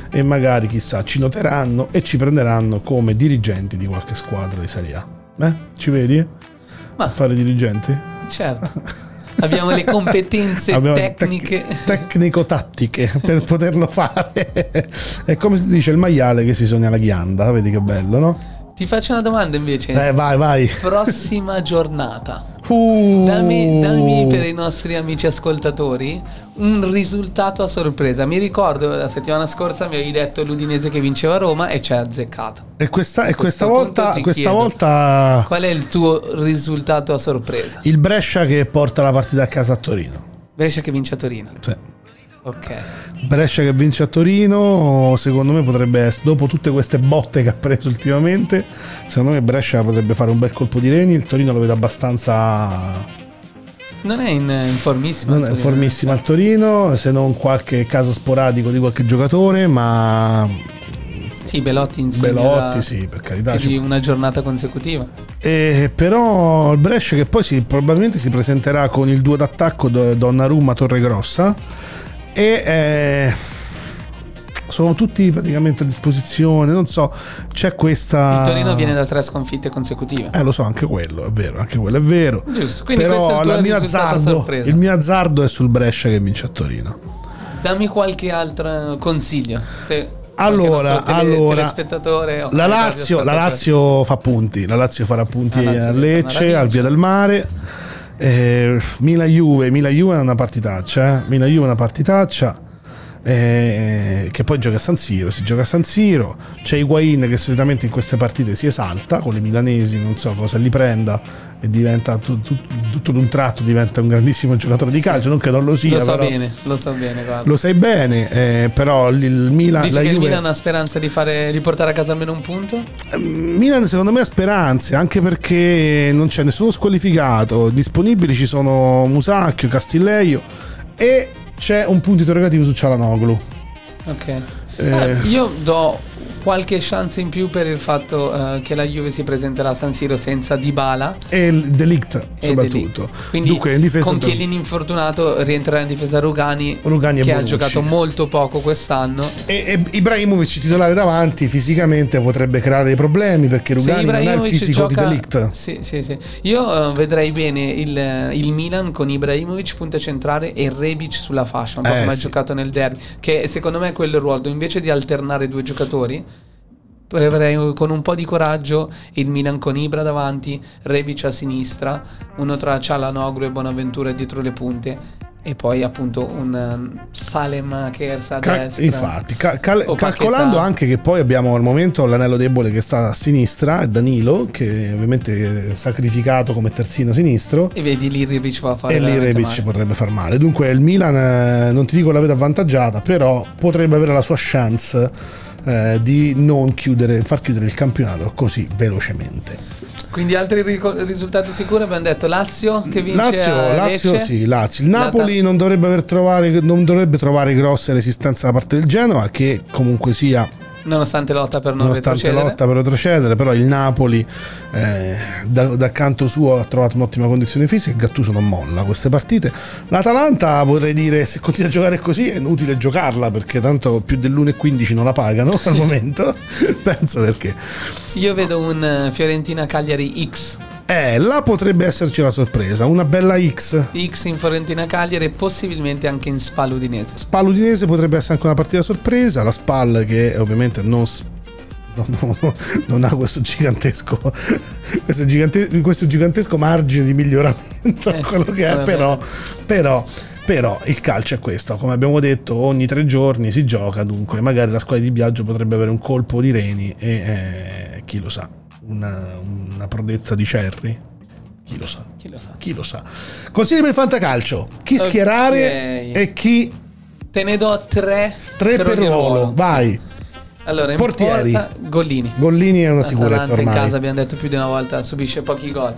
e magari, chissà, ci noteranno e ci prenderanno come dirigenti di qualche squadra di Serie A. Eh? Ci vedi? Ma A fare dirigenti? certo, <laughs> abbiamo le competenze Abbiamo tecniche. tec- tecnico-tattiche per poterlo fare. <laughs> È come si dice il maiale che si sogna la ghianda, vedi che bello, no? Ti faccio una domanda invece. Eh, vai, vai. Prossima giornata. Uh. Dammi, dammi per i nostri amici ascoltatori un risultato a sorpresa. Mi ricordo la settimana scorsa mi avevi detto l'Udinese che vinceva Roma e ci hai azzeccato. E questa, e questa volta, questa volta Qual è il tuo risultato a sorpresa? il Brescia che porta la partita a casa a Torino. Brescia che vince a Torino. Sì. Ok. Brescia che vince a Torino, secondo me potrebbe essere, dopo tutte queste botte che ha preso ultimamente, secondo me Brescia potrebbe fare un bel colpo di reni, il Torino lo vedo abbastanza Non è in, in formissima. Non è formissima al Torino, se non qualche caso sporadico di qualche giocatore, ma Sì, Belotti insieme Belotti, sì, per carità. ci di una giornata consecutiva. Eh, però il Brescia che poi si- probabilmente si presenterà con il duo d'attacco Do- Donnarumma Torregrossa e eh, sono tutti praticamente a disposizione, non so, c'è questa... Il Torino viene da tre sconfitte consecutive. Eh lo so, anche quello, è vero, anche quello è vero. Giusto, quindi questo è Però il mio, azzardo, sorpresa. il mio azzardo è sul Brescia che vince a Torino. Dammi qualche altro consiglio. Se Allora, tele- allora, telespettatore o La Lazio, la. Lazio fa punti, la Lazio farà punti La Lazio a Lecce, al Via del Mare. Eh, Milan Juve, Milan Juve è una partitaccia, eh. Milan Juve è una partitaccia. eh, che poi gioca a San Siro, si gioca a San Siro. C'è Higuain che solitamente in queste partite si esalta con le milanesi, non so cosa gli prenda e diventa tu- tu- tutto d'un tratto diventa un grandissimo giocatore di calcio, non che non lo sia, Lo so però bene, lo so bene, guarda. lo sai bene, eh, però il, il Milan Dici la che il Juve- Milan ha speranza di, fare, di portare a casa almeno un punto? Milan secondo me ha speranze anche perché non c'è nessuno squalificato disponibili ci sono Musacchio, Castilleio e c'è un punto interrogativo su Cialanoglu Ok. Eh. Eh, io do qualche chance in più per il fatto eh, che la Juve si presenterà a San Siro senza Dybala e il Delict soprattutto Delict. Quindi dunque in difesa con Chiellini infortunato rientrerà in difesa Rugani, Rugani che ha giocato molto poco quest'anno. e, e Ibrahimovic titolare davanti fisicamente potrebbe creare dei problemi perché Rugani non ha il fisico di gioca- Delict Sì, sì, sì. Io eh, vedrei bene il, il Milan con Ibrahimovic punta centrale e Rebic sulla fascia, un po' Eh, come ha sì. giocato nel derby, che secondo me è quello il ruolo, invece di alternare due giocatori proverei con un po' di coraggio il Milan con Ibra davanti, Rebic a sinistra, uno tra Cialanoglu e Bonaventura dietro le punte e poi appunto un um, Salem Kersa a Ca- destra. infatti, ca- cal- O calcolando anche che poi abbiamo al momento l'anello debole che sta a sinistra, Danilo, che ovviamente è sacrificato come terzino sinistro. E vedi lì Rebic va a fare E lì Rebic potrebbe far male. Dunque il Milan, eh, non ti dico la vedo avvantaggiata, però potrebbe avere la sua chance eh, di non chiudere, far chiudere il campionato così velocemente. Quindi altri risultati sicuri abbiamo detto Lazio che vince Lazio, Lazio sì, Lazio. Il Napoli non dovrebbe, trovare, non dovrebbe trovare grosse resistenze da parte del Genoa, che comunque sia Nonostante lotta per non nonostante retrocedere. lotta per retrocedere, però il Napoli eh, da, da canto suo ha trovato un'ottima condizione fisica e Gattuso non molla queste partite. L'Atalanta vorrei dire se continua a giocare così è inutile giocarla perché tanto più dell'1,15 non la pagano <laughs> al momento, <laughs> penso perché. Io vedo un eh, Fiorentina Cagliari X. Eh, là potrebbe esserci la sorpresa, una bella X. X in Fiorentina Cagliari e possibilmente anche in Spal Udinese. Spal Udinese potrebbe essere anche una partita sorpresa, la Spal che ovviamente non non, non- <laughs> non ha questo gigantesco <laughs> questo, gigante- questo gigantesco margine di miglioramento Eh, quello che è però, però però il calcio è questo come abbiamo detto ogni tre giorni si gioca dunque magari la squadra di Biagio potrebbe avere un colpo di reni e eh, chi lo sa una, una prodezza di Cerri chi lo sa Chi lo sa. chi lo sa consigli per il fantacalcio chi Ok. schierare e chi Te ne do tre. Tre per, ogni ruolo, vai. Allora, in Portieri. porta, Gollini. Gollini è una sicurezza Atalanta in ormai. casa abbiamo detto più di una volta subisce pochi gol.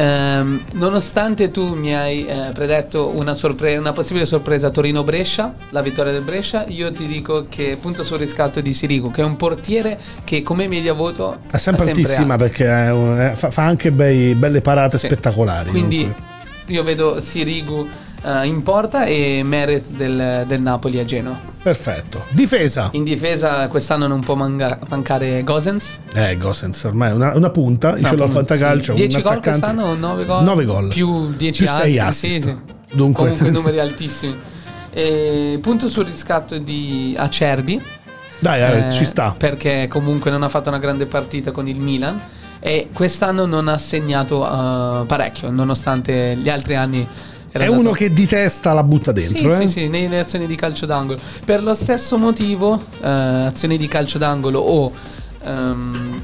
Ehm, nonostante tu mi hai eh, predetto una, sorpre- una possibile sorpresa Torino-Brescia, la vittoria del Brescia, io ti dico che punto sul riscatto di Sirigu, che è un portiere che come media voto È sempre ha altissima alto. perché è è- fa, fa anche bei- belle parate Sì. spettacolari. Quindi dunque. io vedo Sirigu eh, in porta e Meret del, del Napoli a Genoa. Perfetto. Difesa. In difesa quest'anno non può manga- mancare Gosens. Eh, Gosens ormai è una, una punta. Io ce l'ho al fantacalcio. 10 un gol quest'anno o 9 gol? 9 gol. Più 10 Più sei assist. Sì, assist. sì. Dunque- Comunque <laughs> numeri altissimi. E punto sul riscatto di Acerbi. Dai, eh, eh, ci sta. Perché comunque non ha fatto una grande partita con il Milan. E quest'anno non ha segnato eh, parecchio, nonostante gli altri anni. Era È uno che di testa la butta dentro. sì, eh? sì, sì, nelle azioni di calcio d'angolo. Per lo stesso motivo, eh, azioni di calcio d'angolo o ehm,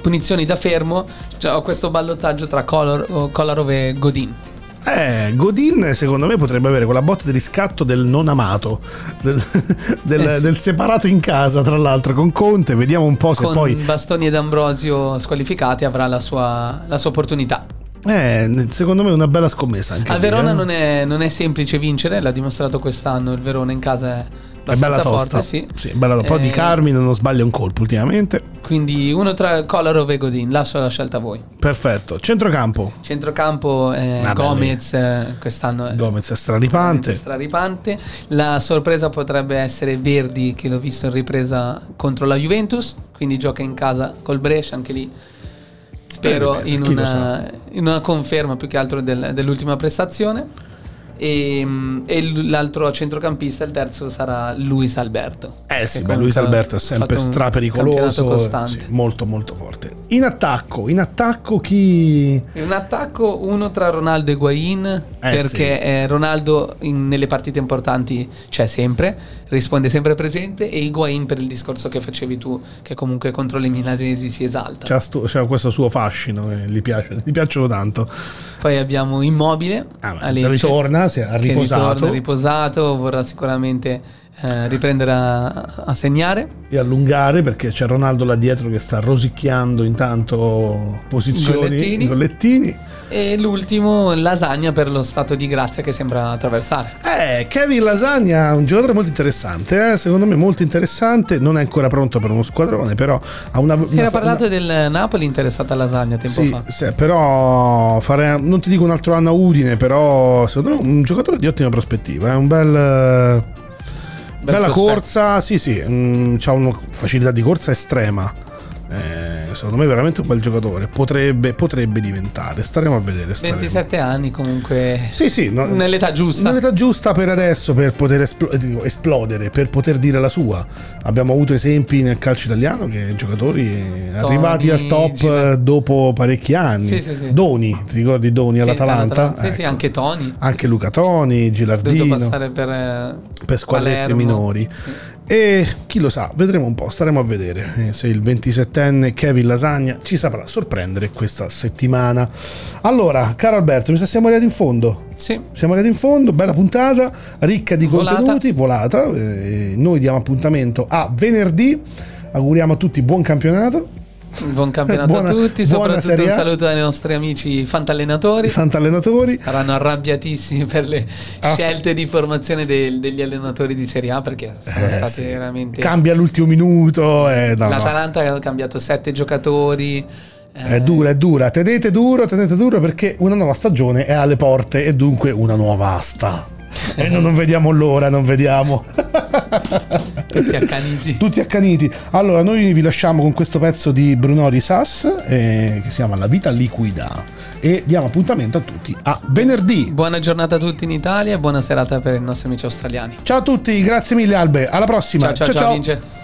punizioni da fermo, cioè, ho questo ballottaggio tra Kolar- Kolarov e Godin. Eh, Godin secondo me potrebbe avere quella botta di riscatto del non amato, del, <laughs> del- Eh sì. del separato in casa tra l'altro con Conte. Vediamo un po' se Con poi Bastoni ed Ambrosio squalificati avrà la sua, la sua opportunità. Eh, secondo me è una bella scommessa anche A Verona eh. non, è, non è semplice vincere, l'ha dimostrato quest'anno. Il Verona in casa è È bella abbastanza tosta. forte, sì. bella un po' di Eh, Carmine, non sbaglia un colpo ultimamente. Quindi uno tra Kolarov e Godin, lascio la scelta a voi. Perfetto. Centrocampo. Centrocampo eh, Vabbè, Gomez, eh, quest'anno è Gomez è straripante. straripante. La sorpresa potrebbe essere Verdi, che l'ho visto in ripresa contro la Juventus, quindi gioca in casa col Brescia, anche lì. Spero Bene, in una, in una conferma più che altro del- dell'ultima prestazione. E, mm, e l- l'altro centrocampista, il terzo, sarà Luis Alberto. Eh sì, beh, Luis Alberto è sempre strapericoloso. sì, molto molto forte. In attacco, in attacco chi... In attacco uno tra Ronaldo e Guain Eh, perché eh, Ronaldo in- nelle partite importanti c'è sempre, risponde sempre presente e Higuain per il discorso che facevi tu che comunque contro le milanesi si esalta. C'ha, sto- c'ha questo suo fascino, eh, gli, piace, gli piacciono tanto. Poi abbiamo Immobile, Ah, beh, ritorna, si è riposato ritorna riposato, vorrà sicuramente eh, riprendere a, a segnare. e allungare perché c'è Ronaldo là dietro che sta rosicchiando intanto posizioni, Gollettini. E l'ultimo, Lasagna per lo stato di grazia che sembra attraversare. Eh, Kevin Lasagna è un giocatore molto interessante, eh, secondo me molto interessante, non è ancora pronto per uno squadrone, però ha una... Si una- era parlato una- del Napoli interessato a Lasagna tempo Sì, fa. sì, però fare, non ti dico un altro anno a Udine, però secondo me un giocatore di ottima prospettiva, è un bel... Bel bella prospetto. corsa, sì sì, ha una facilità di corsa estrema. Eh, secondo me è veramente un bel giocatore, potrebbe, potrebbe diventare, staremo a vedere. staremo. 27 anni comunque. Sì, sì, no- Nell'età giusta. Nell'età giusta per adesso, per poter espl- eh, esplodere, per poter dire la sua. Abbiamo avuto esempi nel calcio italiano che giocatori eh, Toni, arrivati al top Gila- eh, dopo parecchi anni. Sì, sì, sì. Doni, ti ricordi Doni all'Atalanta? all'Atalanta. Sì, sì, Ecco. anche Toni. Anche Luca Toni, Gilardino, passare per, per squadrette Palermo. minori. Sì. E chi lo sa, vedremo un po', staremo a vedere eh, se il 27enne Kevin Lasagna ci saprà sorprendere questa settimana. Allora, caro Alberto, mi sa siamo arrivati in fondo. Sì. Siamo arrivati in fondo, bella puntata, ricca di Volata. contenuti, volata. eh, noi diamo appuntamento a venerdì. Auguriamo a tutti buon campionato. Buon campionato Buona- a tutti. Soprattutto un saluto ai nostri amici fantallenatori. Fantallenatori. Saranno arrabbiatissimi per le Ah, sì. scelte di formazione del- degli allenatori di Serie A perché sono Eh, state sì. veramente. Cambia all'ultimo minuto. eh, no, no. L'Atalanta ha cambiato sette giocatori. eh, È dura, è dura. Tenete duro, tenete duro perché una nuova stagione è alle porte e dunque una nuova asta. E noi non vediamo l'ora, non vediamo. <laughs> Tutti accaniti. Tutti accaniti. Allora, noi vi lasciamo con questo pezzo di Brunori Sass eh, che si chiama La vita liquida. E diamo appuntamento a tutti a venerdì. Buona giornata a tutti in Italia e buona serata per i nostri amici australiani. Ciao a tutti, grazie mille Albe. Alla prossima. Ciao ciao ciao, Vince.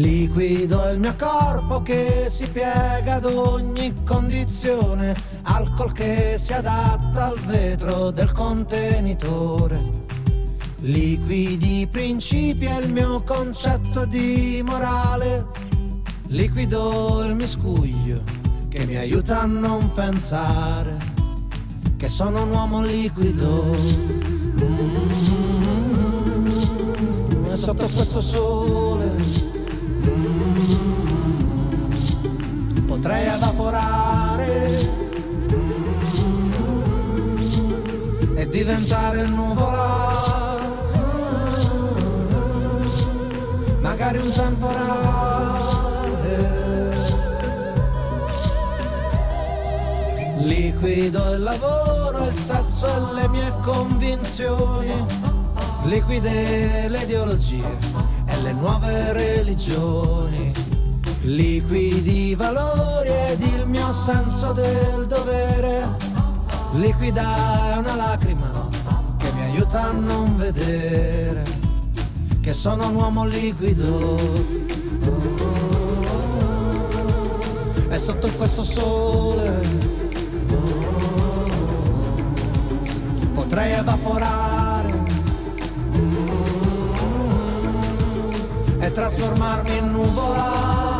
Liquido il mio corpo che si piega ad ogni condizione, alcol che si adatta al vetro del contenitore. Liquidi principi e il mio concetto di morale, liquido il miscuglio che mi aiuta a non pensare che sono un uomo liquido. Mm, e sotto questo sole diventare nuvola, magari un temporale. Liquido il lavoro, il sesso e le mie convinzioni, liquide le ideologie e le nuove religioni, liquidi i valori ed il mio senso del dovere, liquida è una lacrima che mi aiuta a non vedere che sono un uomo liquido. E sotto questo sole. Potrei evaporare e trasformarmi in nuvola,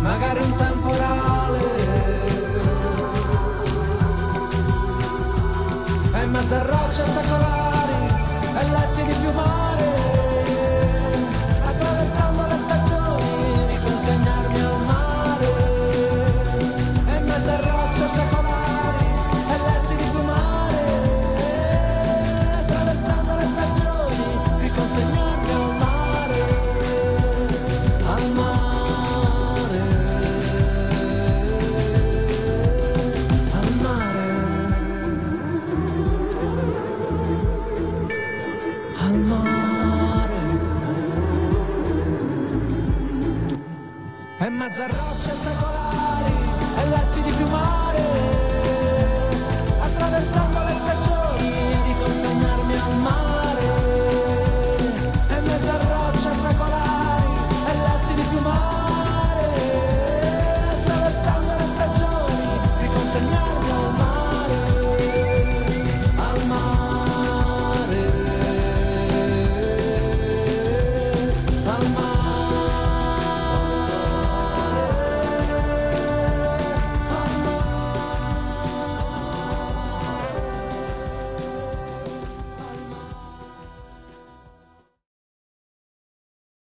magari un temporale, e in e mezzo a rocce secolari